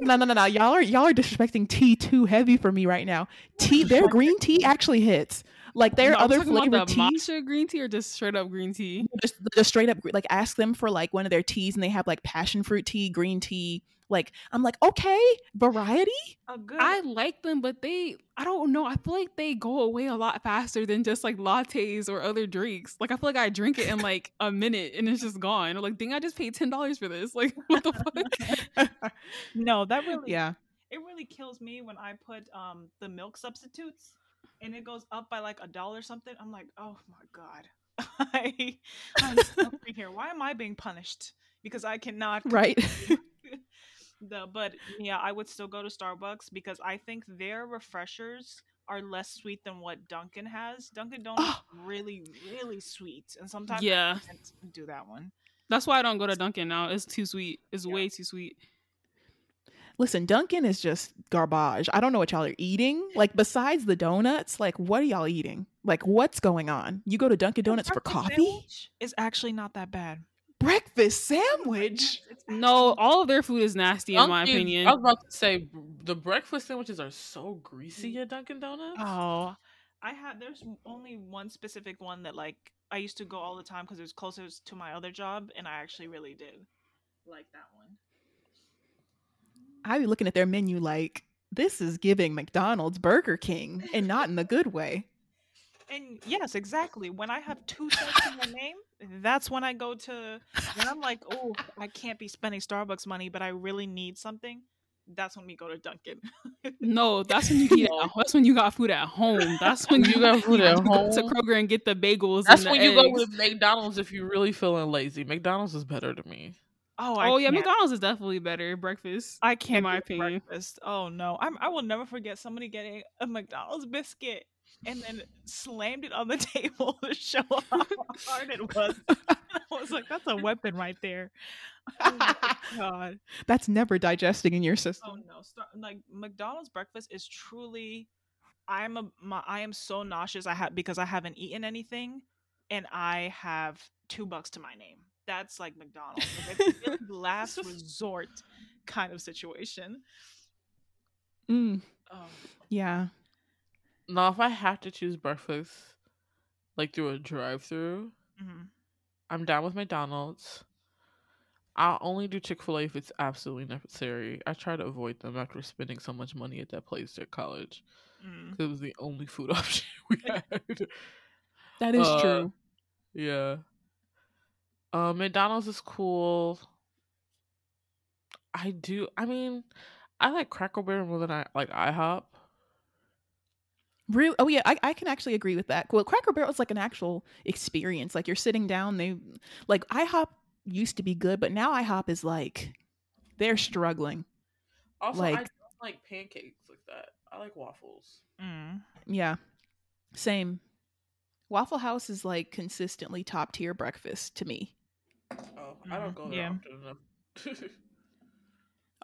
Speaker 3: No, no, no, no. Y'all are y'all are disrespecting tea too heavy for me right now. Tea, their green tea actually hits. Like their
Speaker 4: No, I'm
Speaker 3: other flavored
Speaker 4: the
Speaker 3: teas,
Speaker 4: matcha green tea or just straight up green tea.
Speaker 3: just, just straight up like ask them for like one of their teas, and they have like passion fruit tea, green tea. Like I'm like, okay, variety.
Speaker 2: a good.
Speaker 4: I like them, but they I don't know. I feel like they go away a lot faster than just like lattes or other drinks. Like I feel like I drink it in like a minute and it's just gone. I'm like, dang, I just paid ten dollars for this. Like what the fuck?
Speaker 2: no, that really
Speaker 3: yeah.
Speaker 2: it really kills me when I put um the milk substitutes and it goes up by like a dollar something. I'm like, oh my god, I I'm suffering here. Why am I being punished? Because I cannot
Speaker 3: Right.
Speaker 2: The but yeah, I would still go to Starbucks because I think their refreshers are less sweet than what Dunkin' has. Dunkin' Donuts
Speaker 3: Oh.
Speaker 2: Ah. really, really sweet, and sometimes
Speaker 4: Yeah.
Speaker 2: I can't do that one.
Speaker 4: That's why I don't go to Dunkin' now. It's too sweet. It's
Speaker 2: Yeah.
Speaker 4: way too sweet.
Speaker 3: Listen, Dunkin' is just garbage. I don't know what y'all are eating. Like besides the donuts, like what are y'all eating? Like what's going on? You go to Dunkin' Donuts for coffee?
Speaker 2: sandwich is actually not that bad.
Speaker 3: Breakfast oh
Speaker 2: sandwich.
Speaker 4: No, all of their food is nasty in my opinion.
Speaker 1: I was about to say the breakfast sandwiches are so greasy at Dunkin' Donuts.
Speaker 2: Oh, I had. There's only one specific one that like I used to go all the time because it was closest to my other job, and I actually really did like that one.
Speaker 3: I be looking at their menu like this is giving McDonald's Burger King and not in the good way.
Speaker 2: And yes, exactly. When I have two cents in my name, that's when I go to. When I'm like, oh, I can't be spending Starbucks money, but I really need something. That's when we go to Dunkin'.
Speaker 4: No, that's when you eat at, that's when you got food at home. That's when
Speaker 1: You got food at
Speaker 4: go
Speaker 1: home.
Speaker 4: to Kroger and get the bagels.
Speaker 1: That's
Speaker 4: and the
Speaker 1: when you go
Speaker 4: eggs.
Speaker 1: with McDonald's if you're really feeling lazy. McDonald's is better to me.
Speaker 2: Oh, I
Speaker 4: Oh yeah,
Speaker 2: can't.
Speaker 4: McDonald's is definitely better breakfast.
Speaker 2: I can't.
Speaker 4: my
Speaker 2: do
Speaker 4: opinion.
Speaker 2: breakfast. Oh no, I'm. I will never forget somebody getting a McDonald's biscuit and then slammed it on the table to show how hard it was. I was like, "That's a weapon right there." Oh my God.
Speaker 3: That's never digesting in your system.
Speaker 2: Oh no, Star- like McDonald's breakfast is truly. I'm a. My, I am so nauseous. I have because I haven't eaten anything, and I have two bucks to my name. That's like McDonald's. Like, last resort kind of situation.
Speaker 3: Mm,
Speaker 2: Oh.
Speaker 3: yeah.
Speaker 1: Now, if I have to choose breakfast, like through a drive-through,
Speaker 2: mhm.
Speaker 1: I'm down with McDonald's. I'll only do Chick Fil A if it's absolutely necessary. I try to avoid them after spending so much money at that place at college
Speaker 2: Mm.
Speaker 1: because it was the only food option we had.
Speaker 3: That is
Speaker 1: Uh,
Speaker 3: true.
Speaker 1: Yeah. Uh, McDonald's is cool. I do. I mean, I like Cracker Barrel more than I like IHOP.
Speaker 3: Really? Oh yeah, I, I can actually agree with that. Well, Cracker Barrel is like an actual experience. Like you're sitting down. They like IHOP used to be good, but now IHOP is like they're struggling.
Speaker 1: Also, I
Speaker 3: Like-
Speaker 1: don't like pancakes like that. I like waffles.
Speaker 2: Mm.
Speaker 3: Yeah, same. Waffle House is like consistently top tier breakfast to me.
Speaker 1: Oh, I don't
Speaker 2: Mhm,
Speaker 1: go there
Speaker 2: yeah.
Speaker 1: often enough.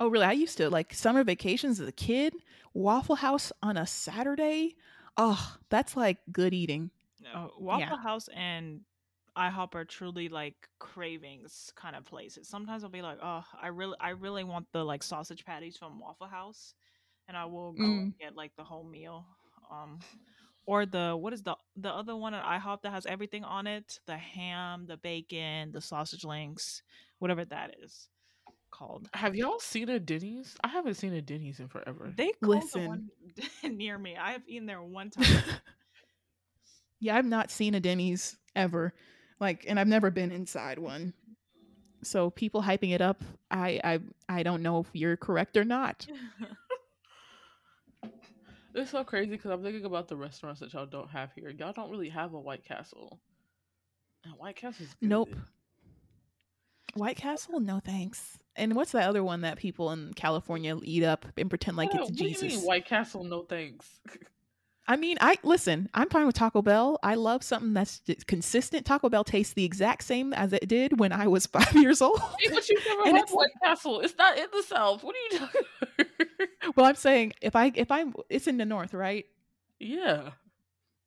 Speaker 3: Oh really? I used to like summer vacations as a kid. Waffle House on a Saturday. Oh, that's like good eating.
Speaker 2: No, Waffle
Speaker 3: Yeah.
Speaker 2: House and IHOP are truly like cravings kind of places. Sometimes I'll be like, oh, I really, I really want the like sausage patties from Waffle House, and I will go and get like the whole meal. Um, or the what is the the other one at IHOP that has everything on it? The ham, the bacon, the sausage links, whatever that is called.
Speaker 1: Have y'all seen a Denny's? I haven't seen a Denny's in forever.
Speaker 2: They closed
Speaker 3: Listen.
Speaker 2: the one near me. I have eaten there one time.
Speaker 3: Yeah, I've not seen a Denny's ever. Like, and I've never been inside one. So people hyping it up, I I I don't know if you're correct or not.
Speaker 1: It's so crazy because I'm thinking about the restaurants that y'all don't have here. Y'all don't really have a White Castle. And White Castle's good.
Speaker 3: Nope. White Castle, no thanks. And what's that other one that people in California eat up and pretend like it's
Speaker 1: what do you
Speaker 3: Jesus?
Speaker 1: mean White Castle? No thanks.
Speaker 3: I mean, I listen. I'm fine with Taco Bell. I love something that's consistent. Taco Bell tastes the exact same as it did when I was five years old.
Speaker 1: Hey, but you never
Speaker 3: And
Speaker 1: had
Speaker 3: it's-
Speaker 1: White Castle. It's not in the South. What are you talking about?
Speaker 3: well, I'm saying if I if I'm it's in the north, right?
Speaker 1: yeah.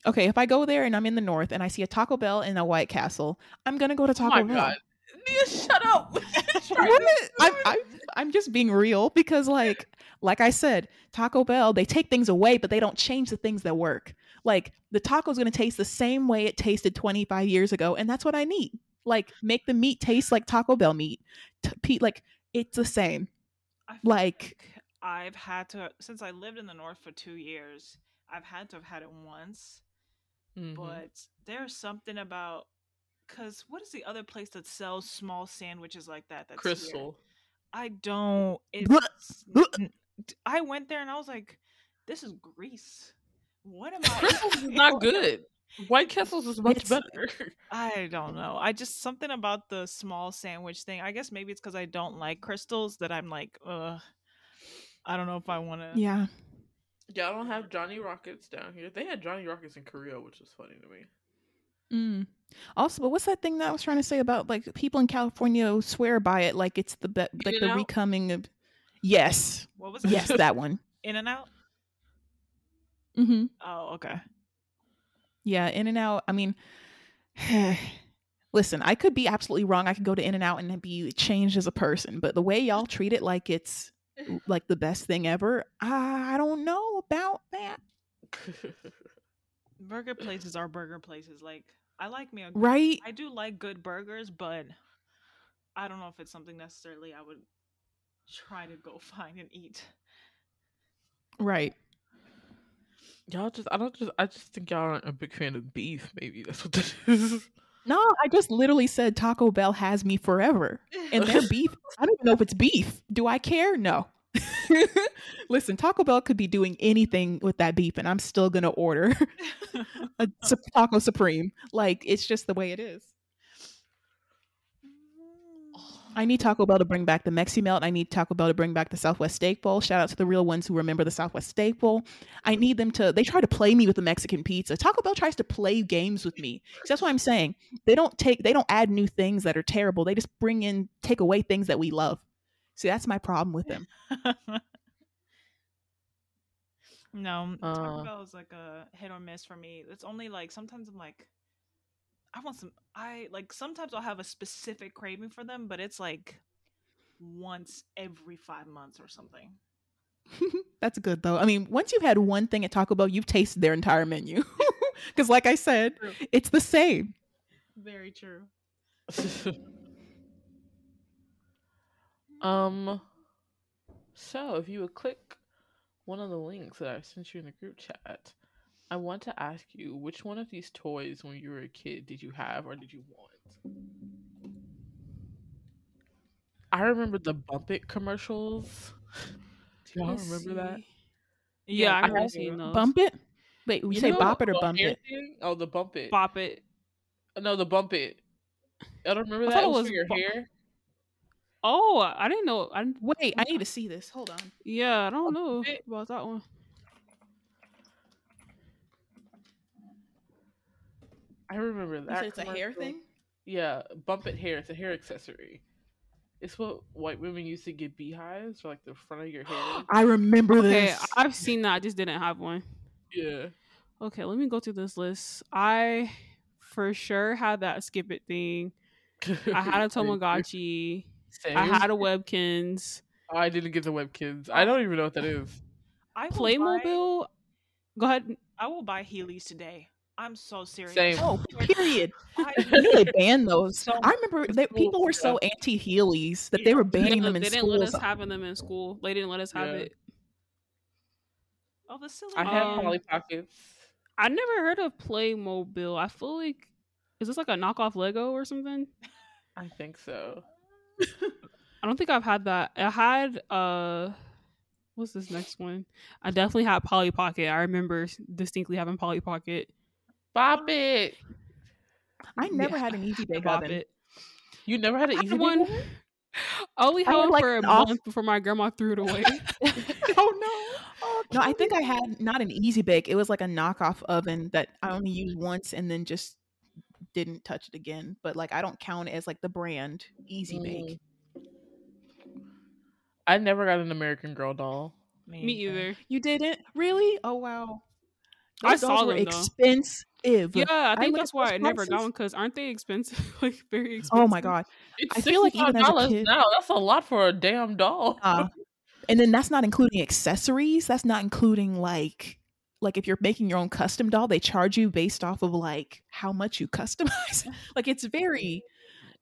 Speaker 3: Okay, if I go there and I'm in the north and I see a Taco Bell and a White Castle, I'm gonna go to
Speaker 1: Oh
Speaker 3: Taco
Speaker 1: my
Speaker 3: Bell.
Speaker 1: god. Nia, shut up.
Speaker 3: What? I'm, I'm I'm just being real because like like I said, Taco Bell they take things away, but they don't change the things that work. Like the taco's gonna taste the same way it tasted 25 years ago, and that's what I need. Like make the meat taste like Taco Bell meat. T- Pete, like it's the same. Like
Speaker 2: I've had to since I lived in the north for two years. I've had to have had it once,
Speaker 1: Mhm.
Speaker 2: but there's something about because what is the other place that sells small sandwiches like that? That's here?
Speaker 1: Krystal.
Speaker 2: I don't.
Speaker 3: Blech.
Speaker 2: It's,
Speaker 3: Blech.
Speaker 2: n- d- I went there and I was like, "This is grease. What am I?"
Speaker 1: Krystal's is not good. White Castle's is much
Speaker 3: It's-
Speaker 1: better.
Speaker 2: I don't know. I just something about the small sandwich thing. I guess maybe it's because I don't like Krystals that I'm like, ugh. I don't know if I want to.
Speaker 3: yeah.
Speaker 1: Yeah, I don't have Johnny Rockets down here. They had Johnny Rockets in Korea, which was funny to me.
Speaker 3: Mm. Also, but what's that thing that I was trying to say about like people in California swear by it like it's the be- like the recoming of Yes.
Speaker 2: What was it?
Speaker 3: Yes, that one.
Speaker 2: In and out.
Speaker 3: Mm-hmm.
Speaker 2: Oh, okay.
Speaker 3: Yeah, In and Out. I mean, listen, I could be absolutely wrong. I could go to In and Out and be changed as a person, but the way y'all treat it like it's like the best thing ever, I don't know about that.
Speaker 2: Burger places are burger places. Like I like me a. good-
Speaker 3: Right?
Speaker 2: I do like good burgers, but I don't know if it's something necessarily I would try to go find and eat.
Speaker 3: Right.
Speaker 1: y'all just, I don't just, I just think y'all aren't a big fan of beef. Maybe that's what that is.
Speaker 3: No, I just literally said Taco Bell has me forever. And their beef, I don't even know if it's beef. Do I care? No. Listen, Taco Bell could be doing anything with that beef, and I'm still gonna order a Sup- Taco Supreme. Like it's just the way it is. I need Taco Bell to bring back the Mexi Melt. I need Taco Bell to bring back the Southwest Steak Bowl. Shout out to the real ones who remember the Southwest Steak Bowl. I need them to. They try to play me with the Mexican pizza. Taco Bell tries to play games with me. So that's what I'm saying. They don't take. They don't add new things that are terrible. They just bring in, take away things that we love. See, that's my problem with them.
Speaker 2: no, Taco
Speaker 1: Uh.
Speaker 2: Bell is like a hit or miss for me. It's only like sometimes I'm like, I want some. I like sometimes I'll have a specific craving for them, but it's like once every five months or something.
Speaker 3: That's good though. I mean, once you've had one thing at Taco Bell, you've tasted their entire menu. Because, like I said,
Speaker 2: True.
Speaker 3: it's the same.
Speaker 2: Very true.
Speaker 1: Um, so if you would click one of the links that I sent you in the group chat, I want to ask you which one of these toys when you were a kid did you have or did you want? I remember the Bump It commercials. Do y'all
Speaker 3: Let's
Speaker 1: remember that?
Speaker 3: see.
Speaker 4: Yeah, I
Speaker 1: I
Speaker 4: remember
Speaker 1: have
Speaker 4: seeing those.
Speaker 3: Bump it. Wait, we
Speaker 1: You
Speaker 3: say
Speaker 1: know
Speaker 3: bop it or bump it?
Speaker 1: thing? Oh, the Bump It.
Speaker 4: Bop it.
Speaker 1: No, the Bump It. I don't remember
Speaker 4: I
Speaker 1: that.
Speaker 4: thought
Speaker 1: It
Speaker 4: it
Speaker 1: was,
Speaker 4: was
Speaker 1: for your
Speaker 4: bu-
Speaker 1: hair.
Speaker 4: Oh, I didn't know. I didn't,
Speaker 3: Wait, I need to see this. Hold on.
Speaker 4: yeah, I don't oh, know
Speaker 1: it.
Speaker 4: about that one.
Speaker 1: I remember that.
Speaker 3: it's a hair thing.
Speaker 1: Yeah, bump it hair. It's a hair accessory. It's what white women used to get beehives for like the front of your hair.
Speaker 3: I remember
Speaker 4: Okay,
Speaker 3: this.
Speaker 4: I've seen that. I just didn't have one.
Speaker 1: yeah.
Speaker 4: Okay, let me go through this list. I for sure had that skip it thing. I had a Tamagotchi.
Speaker 1: Same.
Speaker 4: I had a Webkinz.
Speaker 1: Oh, I didn't get the Webkinz. I don't even know what that is.
Speaker 2: I will buy-
Speaker 4: Playmobil. Go ahead.
Speaker 2: I will buy Heelys today. I'm so serious.
Speaker 1: Same.
Speaker 3: oh, period.
Speaker 2: I,
Speaker 3: You know they banned those.
Speaker 2: So
Speaker 3: I remember
Speaker 1: much
Speaker 3: they,
Speaker 1: school
Speaker 3: people were so
Speaker 1: stuff.
Speaker 3: anti Heelys that they were banning
Speaker 4: Yeah,
Speaker 3: them in
Speaker 4: they didn't let us
Speaker 3: schools.
Speaker 4: having them in school. They didn't let us have
Speaker 1: Yeah.
Speaker 4: it.
Speaker 2: oh, the silly.
Speaker 1: I had
Speaker 4: Um,
Speaker 1: Polly Pockets.
Speaker 4: I never heard of Playmobil. I feel like is this like a knockoff Lego or something?
Speaker 1: I think so.
Speaker 4: I don't think I've had that. I had uh what's this next one? I definitely had Polly Pocket. I remember distinctly having Polly Pocket.
Speaker 1: Bop it.
Speaker 3: I never
Speaker 4: Yeah,
Speaker 3: had an easy bake
Speaker 4: Bop
Speaker 3: oven.
Speaker 4: It.
Speaker 1: You never had an
Speaker 4: I
Speaker 1: easy
Speaker 4: had
Speaker 1: one.
Speaker 4: one. I only had
Speaker 3: had,
Speaker 4: one
Speaker 3: like,
Speaker 4: for a
Speaker 3: off-
Speaker 4: month before my grandma threw it away.
Speaker 1: oh no.
Speaker 3: Oh, no, I think I had not an easy bake. It was like a knockoff oven that I only used once and then just didn't touch it again. But like I don't count it as like the brand Easy Bake.
Speaker 1: I never got an American Girl doll.
Speaker 4: Me either.
Speaker 3: You didn't really? Oh wow.
Speaker 4: I
Speaker 3: Those dolls
Speaker 4: saw
Speaker 3: were
Speaker 4: them, though.
Speaker 3: expensive.
Speaker 4: Yeah, I think
Speaker 3: looked
Speaker 4: that's why
Speaker 3: those
Speaker 4: I never got one because aren't they expensive? like very expensive.
Speaker 3: Oh my god.
Speaker 1: It's
Speaker 3: I feel like even as a
Speaker 1: $65
Speaker 3: kid-
Speaker 1: now. That's a lot for a damn doll.
Speaker 3: Uh, and then that's not including accessories. That's not including like like if you're making your own custom doll, they charge you based off of like how much you customize. like it's very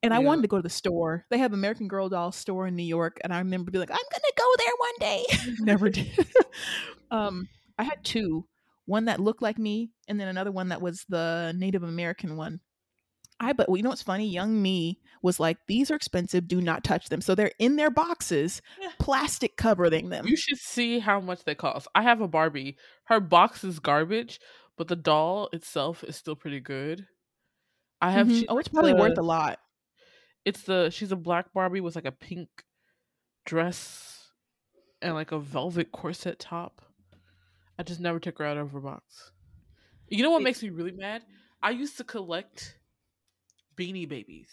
Speaker 3: and I wanted to go to the store. They have American Girl doll store in New York, and I remember being like, I'm gonna go there one day. Never did. um, I had two. One that looked like me, and then another one that was the Native American one. I but well, you know what's funny? Young me was like, these are expensive. Do not touch them. So they're in their boxes, plastic covering them.
Speaker 1: You should see how much they cost. I have a Barbie. Her box is garbage, but the doll itself is still pretty good. I have.
Speaker 3: Mhm.
Speaker 1: she-
Speaker 3: Oh, it's probably
Speaker 1: the-
Speaker 3: worth a lot.
Speaker 1: It's the she's a black Barbie with like a pink dress and like a velvet corset top. I just never took her out of her box. You know what makes me really mad? I used to collect Beanie Babies.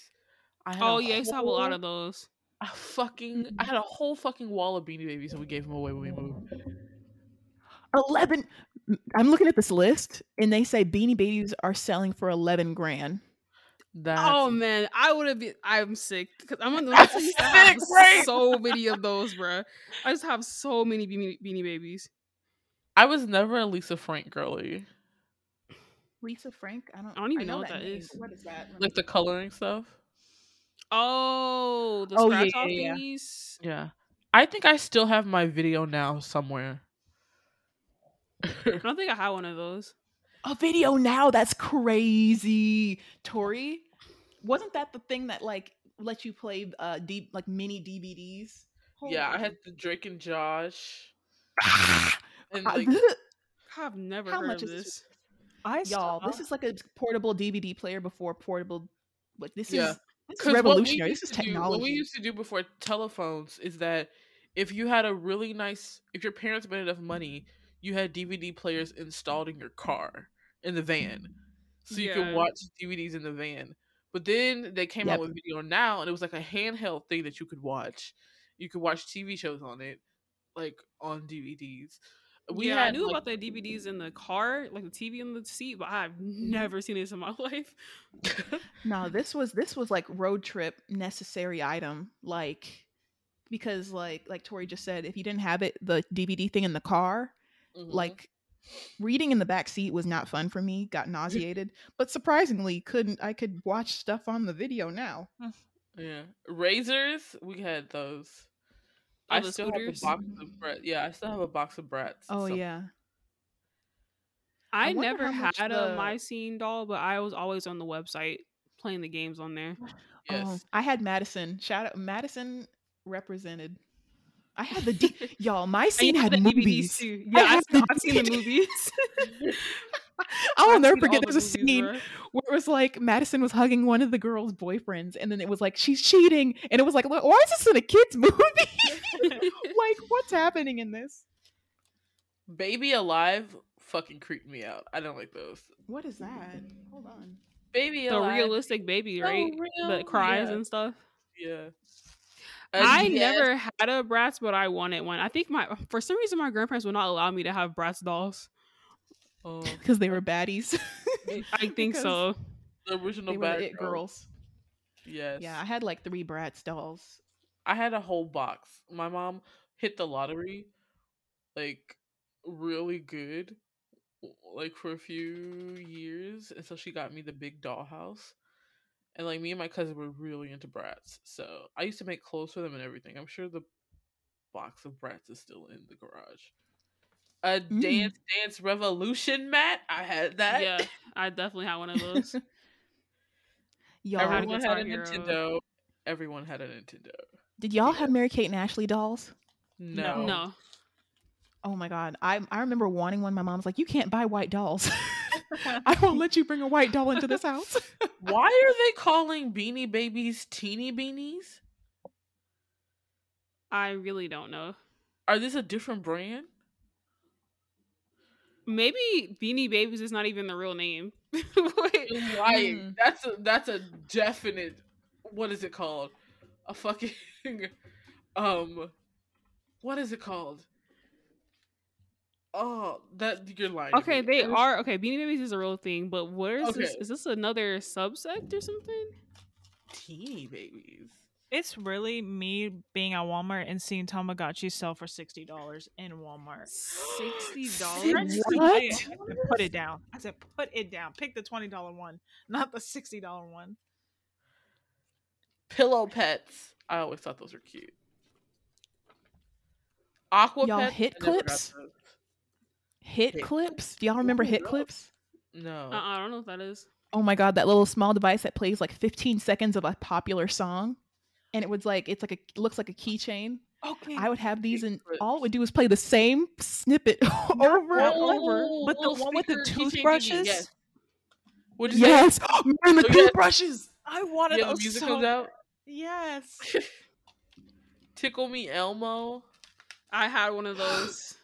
Speaker 1: I had
Speaker 4: Oh
Speaker 1: a
Speaker 4: yeah, I saw a lot of those.
Speaker 1: a fucking. I mm-hmm. had a whole fucking wall of Beanie Babies, and we gave them away when we moved.
Speaker 3: 11 i'm looking at this list and they say beanie babies are selling for 11 grand
Speaker 1: That's
Speaker 4: oh man, I would have been. I'm sick because I'm on the
Speaker 1: That's
Speaker 4: I used have
Speaker 1: sick, right?
Speaker 4: so many of those, bruh. I just have so many beanie, beanie babies.
Speaker 1: I was never a Lisa Frank girly.
Speaker 3: Lisa frank i don't,
Speaker 4: I don't even know what that
Speaker 3: name.
Speaker 4: is.
Speaker 3: what is that
Speaker 1: Like the coloring stuff.
Speaker 4: Oh, the
Speaker 3: Oh, yeah,
Speaker 4: scratch off
Speaker 3: yeah, yeah.
Speaker 4: thingies.
Speaker 1: Yeah. I think I still have my video now somewhere.
Speaker 4: I don't think I had one of those.
Speaker 3: a video now that's crazy tori wasn't that the thing that like let you play uh deep like mini dvds
Speaker 1: yeah, I had the Drake and Josh. And
Speaker 3: I-
Speaker 1: like
Speaker 4: I've never
Speaker 3: How
Speaker 4: heard
Speaker 3: much
Speaker 4: of
Speaker 3: is this?
Speaker 2: I
Speaker 3: y'all
Speaker 2: saw-
Speaker 3: this is like a portable dvd player before portable like this
Speaker 1: Yeah.
Speaker 3: is this is
Speaker 1: 'cause what we
Speaker 3: revolutionary this is
Speaker 1: to do-
Speaker 3: technology
Speaker 1: what we used to do before telephones is that if you had a really nice, if your parents made enough money, you had DVD players installed in your car in the van, so you
Speaker 4: Yeah.
Speaker 1: could watch DVDs in the van. But then they came
Speaker 3: Yep.
Speaker 1: out with Video Now, and it was like a handheld thing that you could watch. You could watch TV shows on it, like on DVDs. We
Speaker 4: yeah, I knew
Speaker 1: like,
Speaker 4: about the DVDs in the car, like the TV in the seat, but I've never seen this in my life.
Speaker 3: No, this was this was like road trip necessary item, like because like like Tori just said, if you didn't have it, the DVD thing in the car,
Speaker 1: Mhm.
Speaker 3: like reading in the back seat was not fun for me. Got nauseated, but surprisingly, couldn't I could watch stuff on the video now.
Speaker 1: Yeah, razors. We had those.
Speaker 4: Oh,
Speaker 1: I
Speaker 4: the
Speaker 1: still have a box of brat. Yeah, I still have a box of Bratz.
Speaker 3: Oh
Speaker 1: so-
Speaker 3: yeah,
Speaker 4: I,
Speaker 3: I
Speaker 4: never had
Speaker 3: the-
Speaker 4: a My Scene doll, but I was always on the website playing the games on there.
Speaker 1: Oh, yes.
Speaker 3: Oh, I had Madison. Shout out Madison represented. I had the D- y'all. My scene
Speaker 4: you
Speaker 3: had
Speaker 4: the
Speaker 3: movies.
Speaker 4: DVDs too.
Speaker 3: I
Speaker 4: Yeah,
Speaker 3: had
Speaker 4: I
Speaker 3: the
Speaker 4: have seen the movies.
Speaker 3: I will
Speaker 4: I've
Speaker 3: never
Speaker 4: seen
Speaker 3: forget.
Speaker 4: all
Speaker 3: There was a scene
Speaker 4: bruh.
Speaker 3: where it was like Madison was hugging one of the girl's boyfriends, and then it was like she's cheating, and it was like, why is this in a kids movie? like, what's happening in this?
Speaker 1: Baby Alive fucking creeped me out. I don't like those.
Speaker 3: What is that? Hold on.
Speaker 1: Baby alive.
Speaker 4: the
Speaker 1: Alive.
Speaker 4: realistic baby,
Speaker 1: So
Speaker 4: right?
Speaker 1: real.
Speaker 4: That cries
Speaker 1: Yeah.
Speaker 4: and stuff.
Speaker 1: Yeah.
Speaker 4: I
Speaker 1: yes,
Speaker 4: never had a Bratz, but I wanted one. I think my for some reason my grandparents would not allow me to have Bratz dolls.
Speaker 1: Oh,
Speaker 3: Because they were baddies.
Speaker 4: I think so.
Speaker 1: the original
Speaker 3: they
Speaker 1: bad
Speaker 3: the it
Speaker 1: girl.
Speaker 3: girls.
Speaker 1: Yes.
Speaker 3: Yeah, I had like three Bratz dolls.
Speaker 1: I had a whole box. My mom hit the lottery, like really good, like for a few years, and so she got me the big dollhouse. And like me and my cousin were really into Bratz, so I used to make clothes for them and everything. I'm sure the box of Bratz is still in the garage. A
Speaker 3: Mm.
Speaker 1: dance dance revolution mat. I had that.
Speaker 4: Yeah, I definitely had one of those.
Speaker 3: Y'all,
Speaker 4: had a
Speaker 1: Everyone had a
Speaker 4: Hero.
Speaker 1: Nintendo. Everyone had a Nintendo.
Speaker 3: did y'all have Mary Kate and Ashley dolls?
Speaker 1: No.
Speaker 4: No.
Speaker 3: Oh my god, I I remember wanting one. My mom's like, you can't buy white dolls. I won't let you bring a white doll into this house.
Speaker 1: Why are they calling Beanie Babies teeny beanies?
Speaker 4: I really don't know.
Speaker 1: Are this a different brand?
Speaker 4: Maybe Beanie Babies is not even the real name. Wait.
Speaker 1: Lying.
Speaker 3: Mm.
Speaker 1: That's a that's a definite. What is it called? A fucking um. What is it called? Oh, that you're lying.
Speaker 4: Okay, they
Speaker 1: There's-
Speaker 4: are okay. Beanie Babies is a real thing, but where is this? Is this another subsect or something?
Speaker 1: teeny babies.
Speaker 2: It's really me being at Walmart and seeing Tamagotchi sell for sixty dollars in Walmart.
Speaker 4: Sixty dollars?
Speaker 3: What?
Speaker 2: Put it down. I said, put it down. Pick the twenty dollar one, not the sixty dollar one.
Speaker 1: Pillow pets. I always thought those were cute. Aqua
Speaker 3: Y'all
Speaker 1: pets.
Speaker 3: hit
Speaker 1: I never got
Speaker 3: clips? Hit
Speaker 1: Hit
Speaker 3: clips. Do y'all remember
Speaker 1: Ooh,
Speaker 3: hit
Speaker 1: no.
Speaker 3: clips?
Speaker 1: No.
Speaker 4: Uh, I don't know what that is.
Speaker 3: Oh my god, that little small device that plays like 15 seconds of a popular song, and it was like it's like a it looks like a keychain.
Speaker 2: Okay.
Speaker 3: I would have these, and all it would do is play the same snippet over and
Speaker 2: Oh,
Speaker 3: over.
Speaker 2: but the one with the
Speaker 1: speaker keychain thingy,
Speaker 2: toothbrushes?
Speaker 1: Yes. What'd you say?
Speaker 3: Yes, and the
Speaker 1: Oh, yeah.
Speaker 3: toothbrushes.
Speaker 2: I wanted
Speaker 1: Yeah, the
Speaker 2: those
Speaker 1: music
Speaker 2: so
Speaker 1: comes out.
Speaker 2: Yes.
Speaker 1: Tickle me Elmo.
Speaker 4: I had one of those.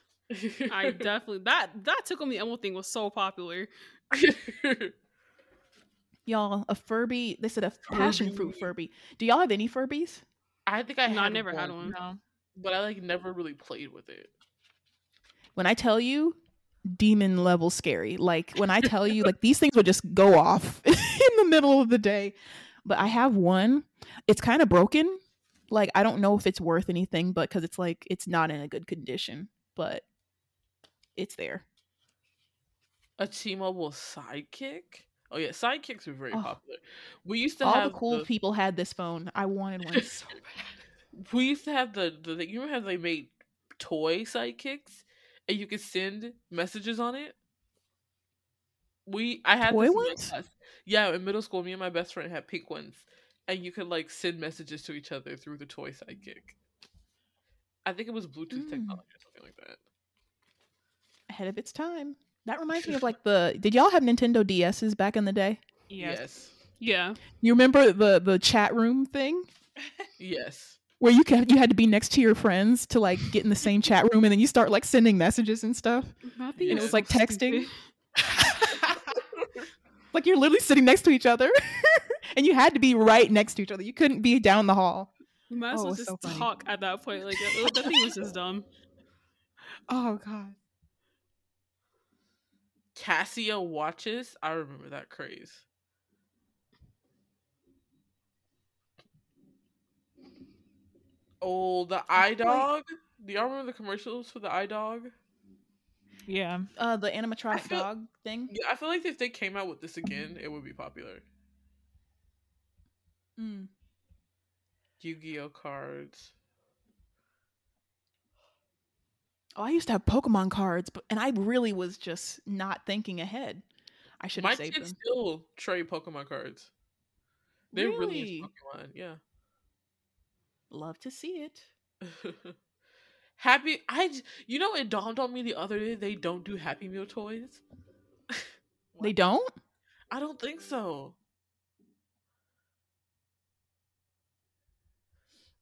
Speaker 4: I definitely that that tickle me Elmo thing was so popular.
Speaker 3: Y'all, a Furby. They said a passion fruit
Speaker 1: Furby.
Speaker 3: Furby. Do y'all have any Furbies?
Speaker 1: I think I
Speaker 4: No, I
Speaker 1: had
Speaker 4: never had one.
Speaker 2: No.
Speaker 1: but I like never really played with it.
Speaker 3: When I tell you, demon level scary. Like when I tell you, like these things would just go off in the middle of the day. But I have one. It's kind of broken. Like I don't know if it's worth anything, but because it's like it's not in a good condition, but it's there.
Speaker 1: A T-Mobile Sidekick. Oh yeah, sidekicks were very
Speaker 3: Oh.
Speaker 1: popular. We used to
Speaker 3: All
Speaker 1: have
Speaker 3: the cool
Speaker 1: the-
Speaker 3: people had this phone. I wanted one so bad.
Speaker 1: We used to have the the you remember how they made toy sidekicks and you could send messages on it. We I had
Speaker 3: Toy
Speaker 1: in
Speaker 3: ones?
Speaker 1: Yeah, in middle school, me and my best friend had pink ones, and you could like send messages to each other through the toy sidekick. I think it was Bluetooth
Speaker 3: Mm.
Speaker 1: technology or something like that.
Speaker 3: Ahead of its time. That reminds me of like the. Did y'all have Nintendo DSs back in the day?
Speaker 2: Yes.
Speaker 1: Yes,
Speaker 4: Yeah.
Speaker 3: You remember the the chat room thing
Speaker 1: yes.
Speaker 3: where you can you had to be next to your friends to like get in the same chat room, and then you start like sending messages and stuff.
Speaker 4: I think
Speaker 1: And it was,
Speaker 3: like, texting? Like you're literally sitting next to each other, and you had to be right next to each other. You couldn't be down the hall.
Speaker 4: You might as
Speaker 3: Oh,
Speaker 4: well
Speaker 3: it's
Speaker 4: just
Speaker 3: so
Speaker 4: talk at that point. Like that, that thing was just dumb.
Speaker 3: Oh god.
Speaker 1: Casio watches. I remember that craze. Oh, the eye
Speaker 3: feel like-
Speaker 1: dog. Do y'all remember the commercials for the iDog?
Speaker 2: Yeah.
Speaker 3: Uh, the animatronic
Speaker 1: feel-
Speaker 3: dog thing.
Speaker 1: Yeah, I feel like if they came out with this again, it would be popular.
Speaker 3: Mm.
Speaker 1: Yu-Gi-Oh cards.
Speaker 3: Oh, I used to have Pokemon cards, but and I really was just not thinking ahead. I should have saved
Speaker 1: kids
Speaker 3: them.
Speaker 1: still trade Pokemon cards. They're really, into Pokemon. Yeah.
Speaker 3: love to see it.
Speaker 1: Happy. I You know, it dawned on me the other day. They don't do Happy Meal toys.
Speaker 3: They don't.
Speaker 1: I don't think so.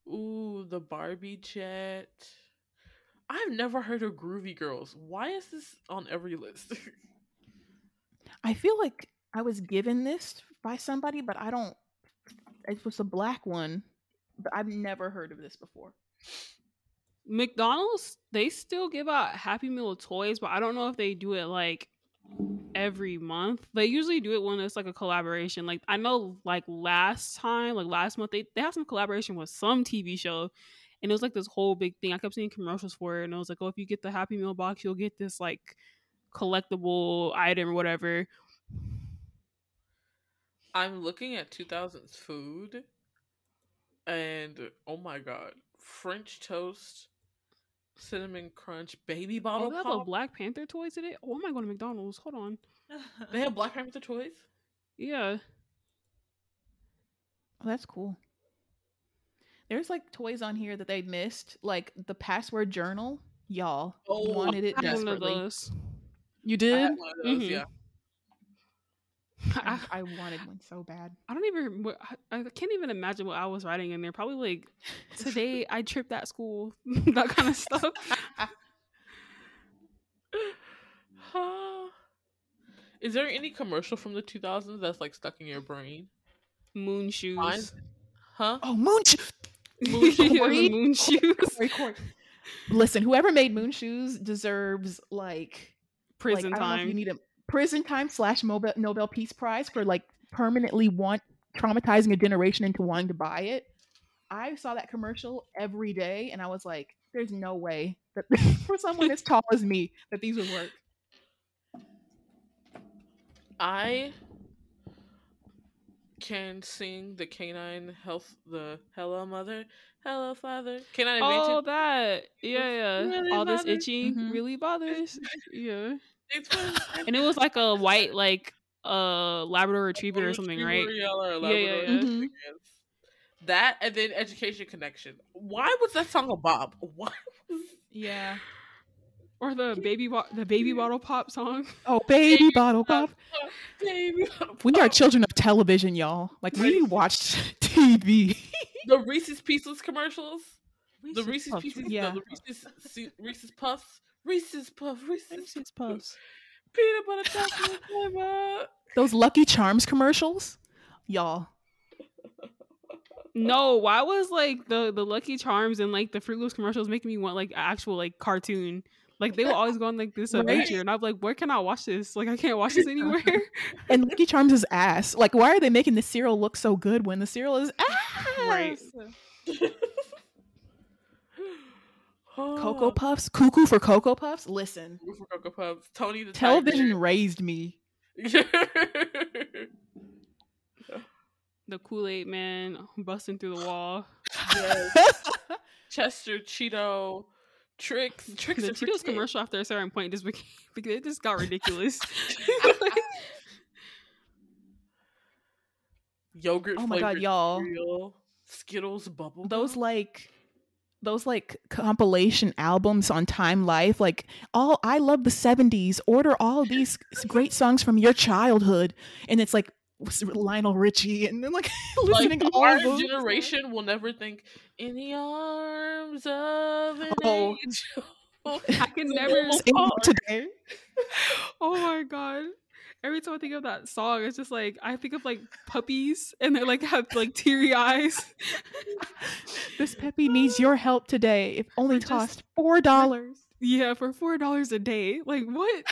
Speaker 1: Ooh, the Barbie jet. I've never heard of Groovy Girls. Why is this on every list?
Speaker 3: I feel like I was given this by somebody, but I don't. It was a black one, but I've never heard of this before.
Speaker 4: McDonald's, they still give out Happy Meal toys, but I don't know if they do it like every month. They usually do it when it's like a collaboration. Like I know like last time, like last month, they, they have some collaboration with some TV show. And it was like this whole big thing. I kept seeing commercials for it, and I was like, "Oh, if you get the Happy Meal box, you'll get this like collectible item or whatever."
Speaker 1: I'm looking at 2000s food, and oh my god, French toast, cinnamon crunch, baby bottle.
Speaker 4: Oh,
Speaker 1: bottle
Speaker 4: they have a. Black Panther toy today. Oh, am I going to McDonald's? Hold on.
Speaker 1: They have Black Panther toys.
Speaker 4: Yeah,
Speaker 3: Oh, that's cool. There's like toys on here that they missed, like the password journal. Y'all
Speaker 1: Oh,
Speaker 3: wanted it
Speaker 4: I had one of
Speaker 3: desperately.
Speaker 4: those.
Speaker 3: You did?
Speaker 1: had one of those,
Speaker 4: Mhm.
Speaker 1: yeah.
Speaker 3: I,
Speaker 4: I,
Speaker 3: I wanted one so bad.
Speaker 4: I don't even. I I can't even imagine what I was writing in there. Probably like today I tripped at school, that kind of stuff.
Speaker 1: Is there any commercial from the 2000s that's like stuck in your brain?
Speaker 4: Moon shoes.
Speaker 1: Mine? Huh?
Speaker 3: Oh, moon. Sho-
Speaker 4: Moon,
Speaker 3: Corey?
Speaker 4: moon shoes.
Speaker 3: Corey, Corey. Listen, whoever made moon shoes deserves like
Speaker 4: Prison
Speaker 3: like, I don't know if
Speaker 4: time.
Speaker 3: you need a prison time slash Nobel Nobel Peace Prize for like permanently want traumatizing a generation into wanting to buy it. I saw that commercial every day, and I was like, "There's no way that for someone as tall as me that these would work."
Speaker 1: I can sing the canine health, the hello mother, hello father. Canine
Speaker 4: Oh,
Speaker 1: adventure.
Speaker 4: that yeah, yeah.
Speaker 1: Really
Speaker 4: All this
Speaker 1: bothers-
Speaker 4: itching
Speaker 3: Mhm.
Speaker 4: really bothers. Yeah, and it was like a white like uh Labrador Retriever or something, right?
Speaker 1: Retriever yellow or
Speaker 4: Yeah, yeah, yeah.
Speaker 1: yes. That and then education connection. Why was that song a bob Why was
Speaker 3: Yeah.
Speaker 4: Or the baby bo- the baby bottle pop song.
Speaker 3: Oh, baby bottle pop.
Speaker 1: baby?
Speaker 3: bottle We are children of television, y'all. Like we watched TV.
Speaker 1: the Reese's Pieces commercials. the
Speaker 3: Reese's
Speaker 1: Reese's
Speaker 3: Puffs,
Speaker 1: Pieces.
Speaker 3: yeah.
Speaker 1: Yeah. The Reese's Reese's Puffs. Reese's Puff. Reese's,
Speaker 3: Reese's Puffs.
Speaker 1: Peanut butter chocolate.
Speaker 3: Those Lucky Charms commercials, y'all.
Speaker 4: No, why was like the the Lucky Charms and like the Froot Loops commercials making me want like actual like cartoon? Like they will always go on like this
Speaker 3: Right.
Speaker 4: adventure, and I'm like, where can I watch this? Like I can't watch this anywhere.
Speaker 3: And Lucky Charms is ass. Like, why are they making the cereal look so good when the cereal is ass?
Speaker 4: Right.
Speaker 3: Cocoa Puffs, cuckoo for Cocoa Puffs. Listen,
Speaker 1: Ooh, for Cocoa Puffs. Tony the
Speaker 3: television raised me.
Speaker 4: The Kool Aid Man busting through the wall.
Speaker 1: yes. Chester Cheeto Trix. Trix
Speaker 4: The
Speaker 1: and
Speaker 4: Cheetos
Speaker 1: Tricks.
Speaker 4: commercial after a certain point just became it just got ridiculous.
Speaker 1: Yogurt.
Speaker 3: Oh my God, y'all.
Speaker 1: cereal, Skittles bubble.
Speaker 3: those
Speaker 1: gum.
Speaker 3: like those like compilation albums on Time Life, like all I love the 70s. Order all these great songs from your childhood. And it's like Lionel Richie and then like listening to
Speaker 1: like,
Speaker 3: all
Speaker 1: our
Speaker 3: of those.
Speaker 1: generation will never think in the arms of an
Speaker 3: Oh.
Speaker 1: angel.
Speaker 4: I can never
Speaker 3: Sing today.
Speaker 4: Oh my god. Every time I think of that song, it's just like I think of like puppies and they like have like teary eyes.
Speaker 3: This Peppy needs your help today. It only
Speaker 4: just-
Speaker 3: cost four dollars.
Speaker 4: Yeah, for four dollars a day. Like what?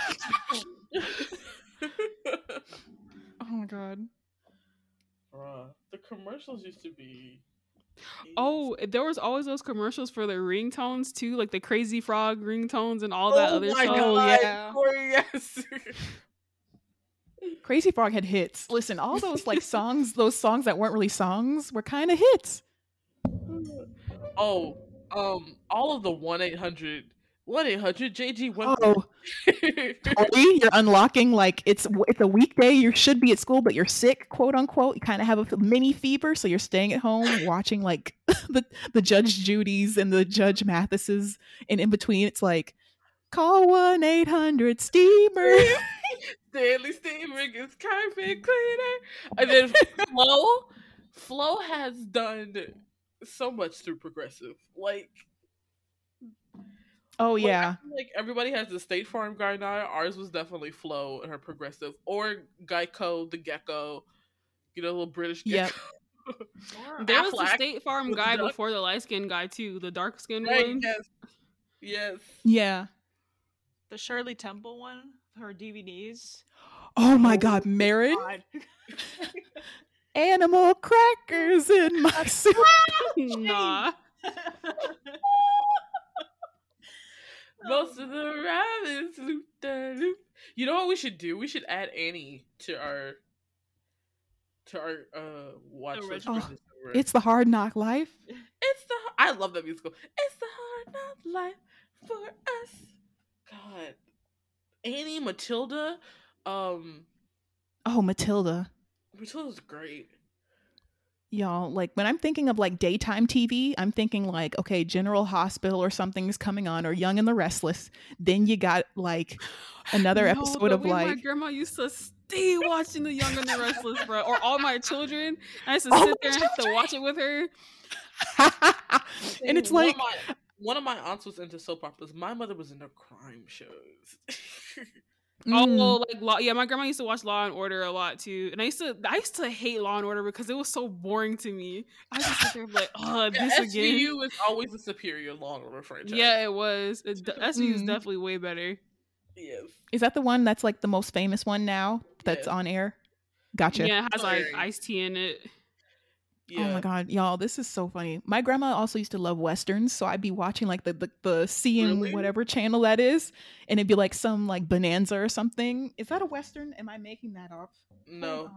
Speaker 3: Oh my god.
Speaker 1: Bruh, the commercials used to be.
Speaker 4: Oh, there was always those commercials for the ringtones too, like the Crazy Frog ringtones and all that
Speaker 1: oh
Speaker 4: other stuff.
Speaker 3: Oh,
Speaker 1: god!
Speaker 3: yeah.
Speaker 1: Corey, yes.
Speaker 3: Crazy Frog had hits. Listen, all those like songs, those songs that weren't really songs were kind of hits.
Speaker 1: oh, um, all of the one 800 one 800 JG one.
Speaker 3: Oh, Tori, you're unlocking like it's it's a weekday. You should be at school, but you're sick, quote unquote. You kind of have a mini fever, so you're staying at home watching like the the Judge Judy's and the Judge Mathises, and in between, it's like call one eight hundred steamer.
Speaker 1: Stanley Steamer gets carpet cleaner, and then Flo, Flo has done so much through progressive. Like,
Speaker 3: Oh
Speaker 1: like,
Speaker 3: yeah,
Speaker 1: like everybody has the State Farm guy now. Ours was definitely Flo and her progressive, or Geico the Gecko. You know, little British
Speaker 3: Yep.
Speaker 4: There was the State Farm guy
Speaker 1: the
Speaker 4: before the light skinned guy too, the dark skinned
Speaker 1: Right,
Speaker 4: one.
Speaker 1: yes, yes.
Speaker 3: yeah.
Speaker 2: The Shirley Temple one, her DVDs.
Speaker 3: Oh my
Speaker 1: Oh,
Speaker 3: God, Marin,
Speaker 2: God.
Speaker 3: animal crackers in my soup.
Speaker 4: nah.
Speaker 1: Most of the rabbits loop da loop. You know what we should do? We should add Annie to our to our uh watch list.
Speaker 2: Original.
Speaker 1: for December.
Speaker 3: It's the hard knock life.
Speaker 1: it's the I love that musical. It's the hard knock life for us. God, Annie Matilda, um,
Speaker 3: Oh, Matilda.
Speaker 1: Matilda's great.
Speaker 3: Y'all, like when I'm thinking of like daytime TV, I'm thinking like, okay, General Hospital or something's coming on, or Young and the Restless. Then you got like another
Speaker 4: No,
Speaker 3: episode
Speaker 4: the
Speaker 3: of
Speaker 4: way my grandma used to stay watching The Young and the Restless, bro. Or all my children. I used to
Speaker 3: All
Speaker 4: sit
Speaker 3: My
Speaker 4: there and have to watch it with her.
Speaker 3: and it's
Speaker 1: One
Speaker 3: like
Speaker 1: of my, one of my aunts was into soap operas. My mother was into crime shows.
Speaker 3: mm,
Speaker 4: Oh, like law. Yeah, my grandma used to watch Law and Order a lot too, and I used to, I used to hate Law and Order because it was so boring to me. I used to sit there and be like, oh,
Speaker 1: Yeah,
Speaker 4: this again.
Speaker 1: SVU is always a superior Law and Order franchise.
Speaker 4: Yeah, it was. It, d- SVU is
Speaker 3: Mm.
Speaker 4: definitely way better.
Speaker 1: Yes.
Speaker 3: is that the one that's like the most famous one now that's
Speaker 1: Yes.
Speaker 3: on air? Gotcha.
Speaker 4: Yeah, it has like
Speaker 1: Hilarious.
Speaker 4: Ice-T in it.
Speaker 1: Yeah.
Speaker 3: Oh my god, y'all, this is so funny. My grandma also used to love westerns, so I'd be watching like the the, the CM
Speaker 1: Really?
Speaker 3: whatever channel that is, and it'd be like some like bonanza or something. Is that a western? Am I making that up?
Speaker 1: No.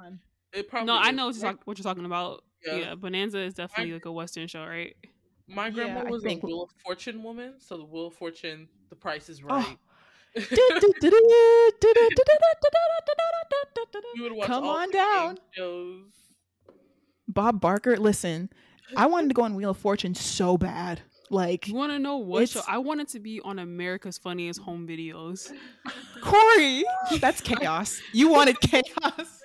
Speaker 1: It probably
Speaker 4: No, I know what you're, talk- what you're talking about.
Speaker 1: Yeah.
Speaker 4: Yeah. Bonanza is definitely like a western show, right?
Speaker 1: My grandma
Speaker 3: I
Speaker 1: was
Speaker 3: think-
Speaker 1: a Wheel of Fortune woman, so the Wheel of Fortune, the price is
Speaker 3: Oh.
Speaker 1: right. you would watch
Speaker 3: Come on down.
Speaker 1: Shows.
Speaker 3: Bob Barker, listen, I wanted to go on Wheel of Fortune so bad. Like
Speaker 4: You want to know what show? I wanted to be on America's Funniest Home Videos.
Speaker 3: Corey, that's chaos. You wanted chaos.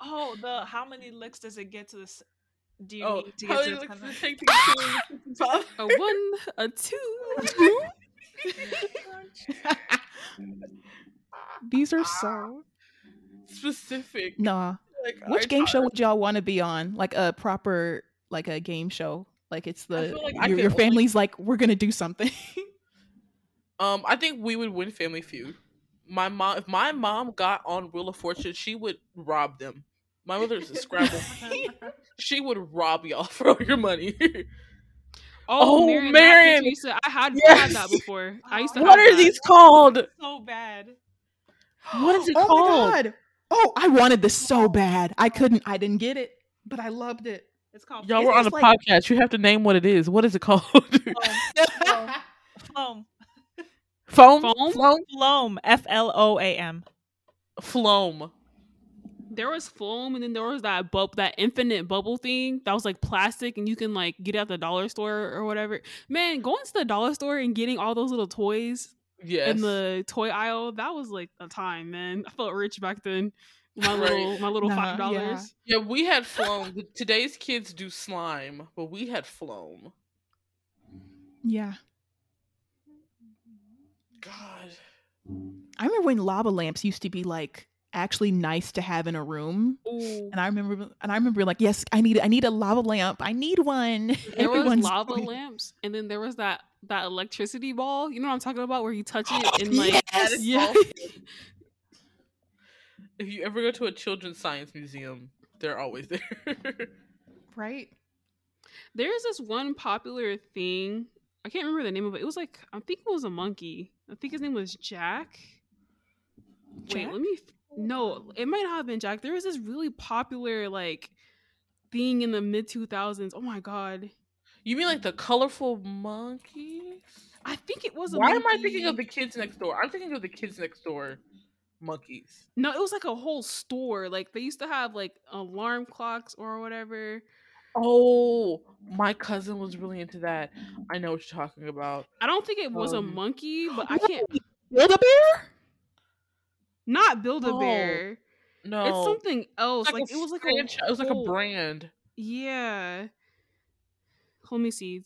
Speaker 2: Oh, the how many licks does it get to this? Do you
Speaker 1: Oh,
Speaker 2: need to
Speaker 1: how
Speaker 2: get
Speaker 1: do
Speaker 2: to
Speaker 1: you
Speaker 2: the
Speaker 1: like
Speaker 2: kind
Speaker 1: to
Speaker 2: of-
Speaker 1: take things to?
Speaker 4: A one, a two.
Speaker 3: These are so
Speaker 1: specific?
Speaker 3: nah.
Speaker 1: Like,
Speaker 3: Which
Speaker 1: I-
Speaker 3: game show would y'all want to be on? Like a proper, like a game show. Like it's the
Speaker 1: like I
Speaker 3: your,
Speaker 1: could
Speaker 3: your
Speaker 1: only-
Speaker 3: family's like we're gonna do something.
Speaker 1: Um, I think we would win Family Feud. My mom, if my mom got on Wheel of Fortune, she would rob them. My mother's a Scrabble. she would rob y'all for all your money.
Speaker 4: Oh,
Speaker 1: Oh,
Speaker 4: Marion,
Speaker 1: Marion.
Speaker 4: picture, you said- I had, I had that
Speaker 1: Yes.
Speaker 4: before. I used to.
Speaker 1: what
Speaker 4: have
Speaker 1: are
Speaker 4: that.
Speaker 1: these called?
Speaker 2: so bad.
Speaker 1: What is it
Speaker 3: oh
Speaker 1: called?
Speaker 3: my god! Oh, I wanted this so bad. I couldn't. I didn't get it, but I loved it.
Speaker 2: It's called
Speaker 1: Y'all
Speaker 3: Is
Speaker 1: were on a
Speaker 3: like-
Speaker 1: podcast. You have to name what it is. What is it called?
Speaker 2: Floam.
Speaker 1: Foam?
Speaker 4: Foam?
Speaker 1: Floam?
Speaker 2: Floam. F L O A M.
Speaker 1: Floam.
Speaker 4: There was foam, and then there was that bub, that infinite bubble thing that was like plastic, and you can like get it at the dollar store or whatever. Man, going to the dollar store and getting all those little toys
Speaker 1: Yes.
Speaker 4: in the toy aisle, that was like a time, man. I felt rich back then. My
Speaker 1: Right.
Speaker 4: little, my little
Speaker 3: Nah,
Speaker 4: five dollars.
Speaker 1: yeah, we had Floam. The- Today's kids do slime, but we had Floam.
Speaker 3: Yeah,
Speaker 1: God.
Speaker 3: I remember when lava lamps used to be like actually nice to have in a room.
Speaker 4: Ooh.
Speaker 3: And I remember, and I remember, like, yes, I need, I need a lava lamp. I need one.
Speaker 4: There was lava
Speaker 3: doing-
Speaker 4: lamps, and then there was that that electricity ball. You know what I'm talking about, where you touch it and like
Speaker 3: yes!
Speaker 4: yeah.
Speaker 1: If you ever go to a children's science museum, they're always there.
Speaker 3: right?
Speaker 4: There's this one popular thing. I can't remember the name of it. It was like I think it was a monkey. I think his name was Jack.
Speaker 3: Jack?
Speaker 4: Wait, let me. No, it might not have been Jack. There was this really popular like thing in the mid 2000s. Oh my god.
Speaker 1: you mean like the colorful monkeys?
Speaker 4: I think it was. A
Speaker 1: Why am I thinking of the kids next door? I'm thinking of the kids next door monkeys.
Speaker 4: No, it was like a whole store. Like they used to have like alarm clocks or whatever.
Speaker 1: Oh, my cousin was really into that. I know what you're talking about.
Speaker 4: I don't think it was a
Speaker 1: Um,
Speaker 4: monkey, but I can't.
Speaker 3: Build a bear?
Speaker 4: Not Build a Bear.
Speaker 1: No,
Speaker 4: It's something else. Like,
Speaker 1: a
Speaker 4: it was like
Speaker 1: franchise-
Speaker 4: a
Speaker 1: it was like a brand.
Speaker 4: Yeah. Let me see.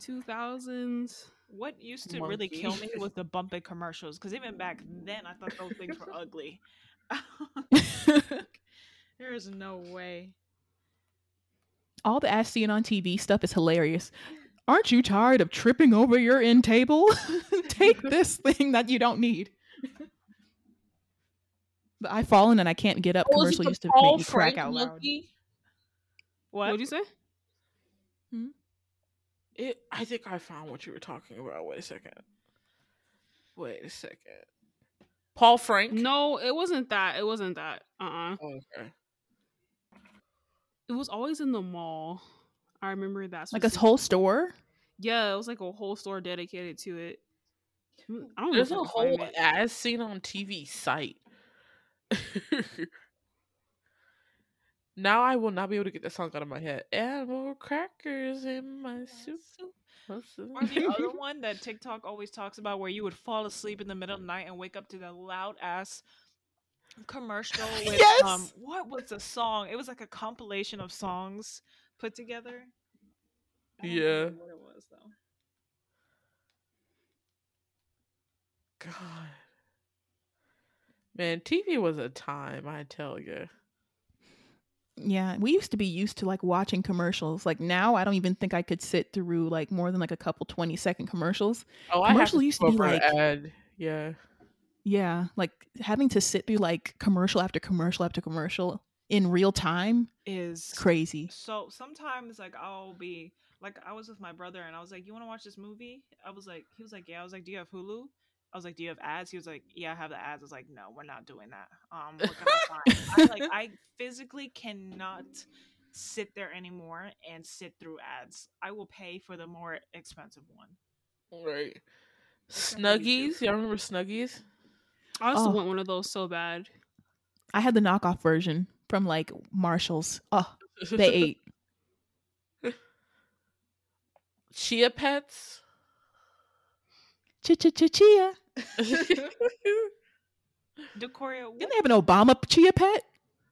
Speaker 4: Two thousands.
Speaker 2: What used to really kill me
Speaker 1: Monkey.
Speaker 2: was the Bump It commercials. Because even back then, I thought those things were ugly. there is no way.
Speaker 3: All the ass seeing on TV stuff is hilarious. Aren't you tired of tripping over your end table? Take this thing that you don't need. The I fallen and I can't get up
Speaker 1: Oh,
Speaker 3: commercial used to
Speaker 1: Paul
Speaker 3: make me crack
Speaker 1: Frank
Speaker 3: out loud.
Speaker 1: monkey?
Speaker 4: What
Speaker 2: What?
Speaker 4: would you say? Hmm?
Speaker 1: It. I think I found what you were talking about. Wait a second. Wait a second. Paul Frank.
Speaker 4: No, it wasn't that. It wasn't that. Uh uh
Speaker 1: Oh, okay.
Speaker 4: It was always in the mall. I remember that.
Speaker 3: Like a whole store?
Speaker 4: Yeah, it was like a whole store dedicated to it. Hmm, I don't.
Speaker 1: There's
Speaker 4: if I
Speaker 1: a whole
Speaker 4: it.
Speaker 1: as seen on TV site. now I will not be able to get that song out of my head. Animal crackers in my soup.
Speaker 2: Or the other one that TikTok always talks about where you would fall asleep in the middle of the night and wake up to the loud ass commercial with
Speaker 3: Yes!
Speaker 2: um what was the song? It was like a compilation of songs put together. I don't
Speaker 1: Yeah.
Speaker 2: what it was though.
Speaker 1: God. Man, TV was a time, I tell you.
Speaker 3: Yeah, we used to be used to like watching commercials. Like now, I don't even think I could sit through like more than like a couple 20 second commercials.
Speaker 1: Oh, I have
Speaker 3: Commercial used to be like-
Speaker 1: ad. Yeah.
Speaker 3: Yeah, like having to sit through like commercial after commercial after commercial in real time,
Speaker 2: Is
Speaker 3: crazy.
Speaker 2: so sometimes like I'll be like I was with my brother and I was like, "You want to watch this movie?" I was like, he was like, "Yeah." I was like, "Do you have Hulu?" I was like, "Do you have ads?" He was like, "Yeah, I have the ads." I was like, "No, we're not doing that. Um, we're gonna find." I like I physically cannot sit there anymore and sit through ads. I will pay for the more expensive one.
Speaker 1: Right.
Speaker 2: Except for YouTube.
Speaker 1: Snuggies. Y'all remember Snuggies?
Speaker 4: I also
Speaker 3: Oh.
Speaker 4: want one of those so bad.
Speaker 3: I had the knockoff version from like Marshalls. Oh, they ate.
Speaker 1: Chia pets.
Speaker 3: Ch ch ch chia.
Speaker 2: Decoria,
Speaker 3: Didn't they have an Obama chia pet?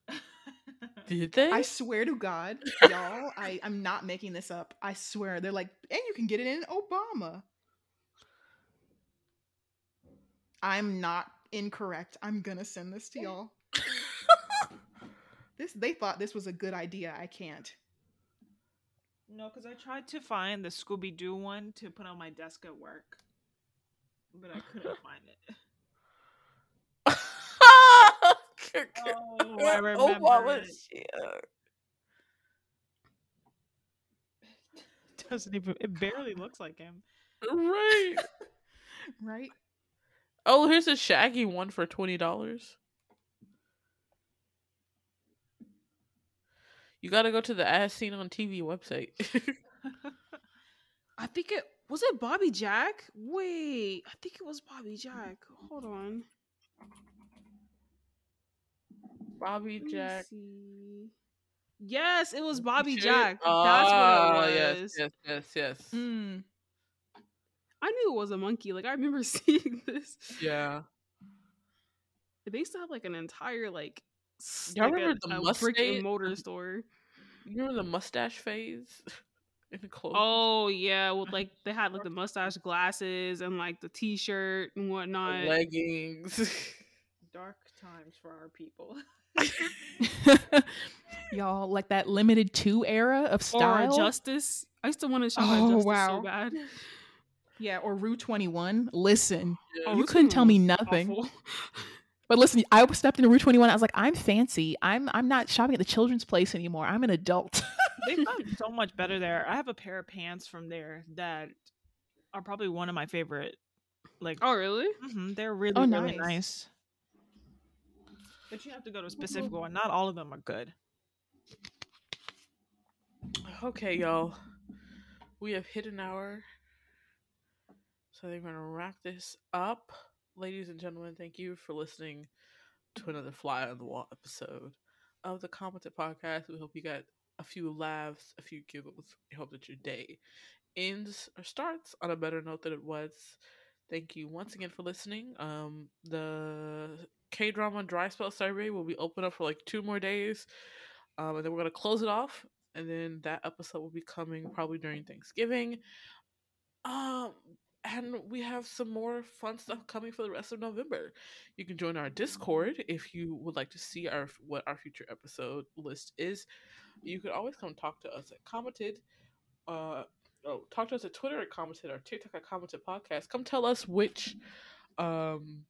Speaker 1: Did they?
Speaker 3: I swear to God, y'all, I, I'm not making this up. I swear. They're like, and you can get it in Obama. I'm not incorrect. I'm gonna send this to y'all. this they thought this was a good idea. I can't.
Speaker 2: No, because I tried to find the Scooby Doo one to put on my desk at work, but I couldn't find it. Oh, I oh, remember
Speaker 1: Obama
Speaker 2: it. Doesn't even. It barely looks like him.
Speaker 1: Right.
Speaker 3: Right?
Speaker 1: Oh, here's a Shaggy one for twenty dollars. You got to go to the As Seen on TV website.
Speaker 4: I think it was it Bobby Jack. Wait, I think it was Bobby Jack. Hold on.
Speaker 1: Bobby Jack.
Speaker 4: see. Yes, it was Bobby
Speaker 1: Shit.
Speaker 4: Jack. That's
Speaker 1: Ah,
Speaker 4: what it
Speaker 1: Yes,
Speaker 4: was.
Speaker 1: yes, yes, yes.
Speaker 3: Mm.
Speaker 4: I knew it was a monkey. Like I remember seeing this.
Speaker 1: Yeah.
Speaker 4: They used to have like an entire like,
Speaker 1: Y'all
Speaker 4: like a-
Speaker 1: remember the
Speaker 4: a brick and mortar store.
Speaker 1: You remember the mustache phase in the clothes?
Speaker 4: Oh yeah, with like they had like the mustache glasses and like the t-shirt and
Speaker 1: The
Speaker 4: whatnot.
Speaker 1: leggings.
Speaker 2: Dark times for our people.
Speaker 3: y'all, like that Limited Too era of
Speaker 4: or
Speaker 3: style.
Speaker 4: Justice. I used to want to shop
Speaker 3: Oh,
Speaker 4: at Justice
Speaker 3: wow.
Speaker 4: so bad.
Speaker 3: yeah, or Rue 21. Listen,
Speaker 1: Yeah.
Speaker 3: You
Speaker 4: Rue
Speaker 3: couldn't tell me nothing. But listen, I stepped into Rue 21. I was like, I'm fancy. I'm I'm not shopping at the children's place anymore. I'm an adult.
Speaker 2: They've gotten so much better there. I have a pair of pants from there that are probably one of my favorite. Like,
Speaker 4: Oh really?
Speaker 2: mhm, they're really,
Speaker 3: Oh,
Speaker 2: really
Speaker 3: nice.
Speaker 2: nice. But you have to go to a specific one. Not all of them are good.
Speaker 1: Okay, y'all. We have hit an hour. So I think we're going to wrap this up. Ladies and gentlemen, thank you for listening to another Fly on the Wall episode of the Commented Podcast. We hope you got a few laughs, a few giggles. We hope that your day ends or starts on a better note than it was. Thank you once again for listening. Um, the K drama dry spell survey will be open up for like two more days. Um, and then we're gonna close it off, and then that episode will be coming probably during Thanksgiving. Um, and we have some more fun stuff coming for the rest of November. You can join our Discord if you would like to see our what our future episode list is. You could always come talk to us at Commented. Uh, oh, talk to us at Twitter at Commented or TikTok at Commented Podcast. Come tell us which um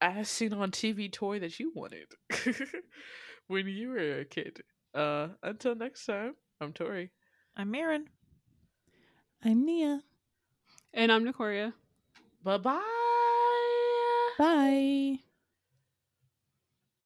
Speaker 1: as seen on TV toy that you wanted when you were a kid. Uh, until next time, I'm Tori.
Speaker 2: I'm Marin.
Speaker 3: I'm Nia.
Speaker 4: And I'm Nicoria.
Speaker 1: Bye bye.
Speaker 3: Bye.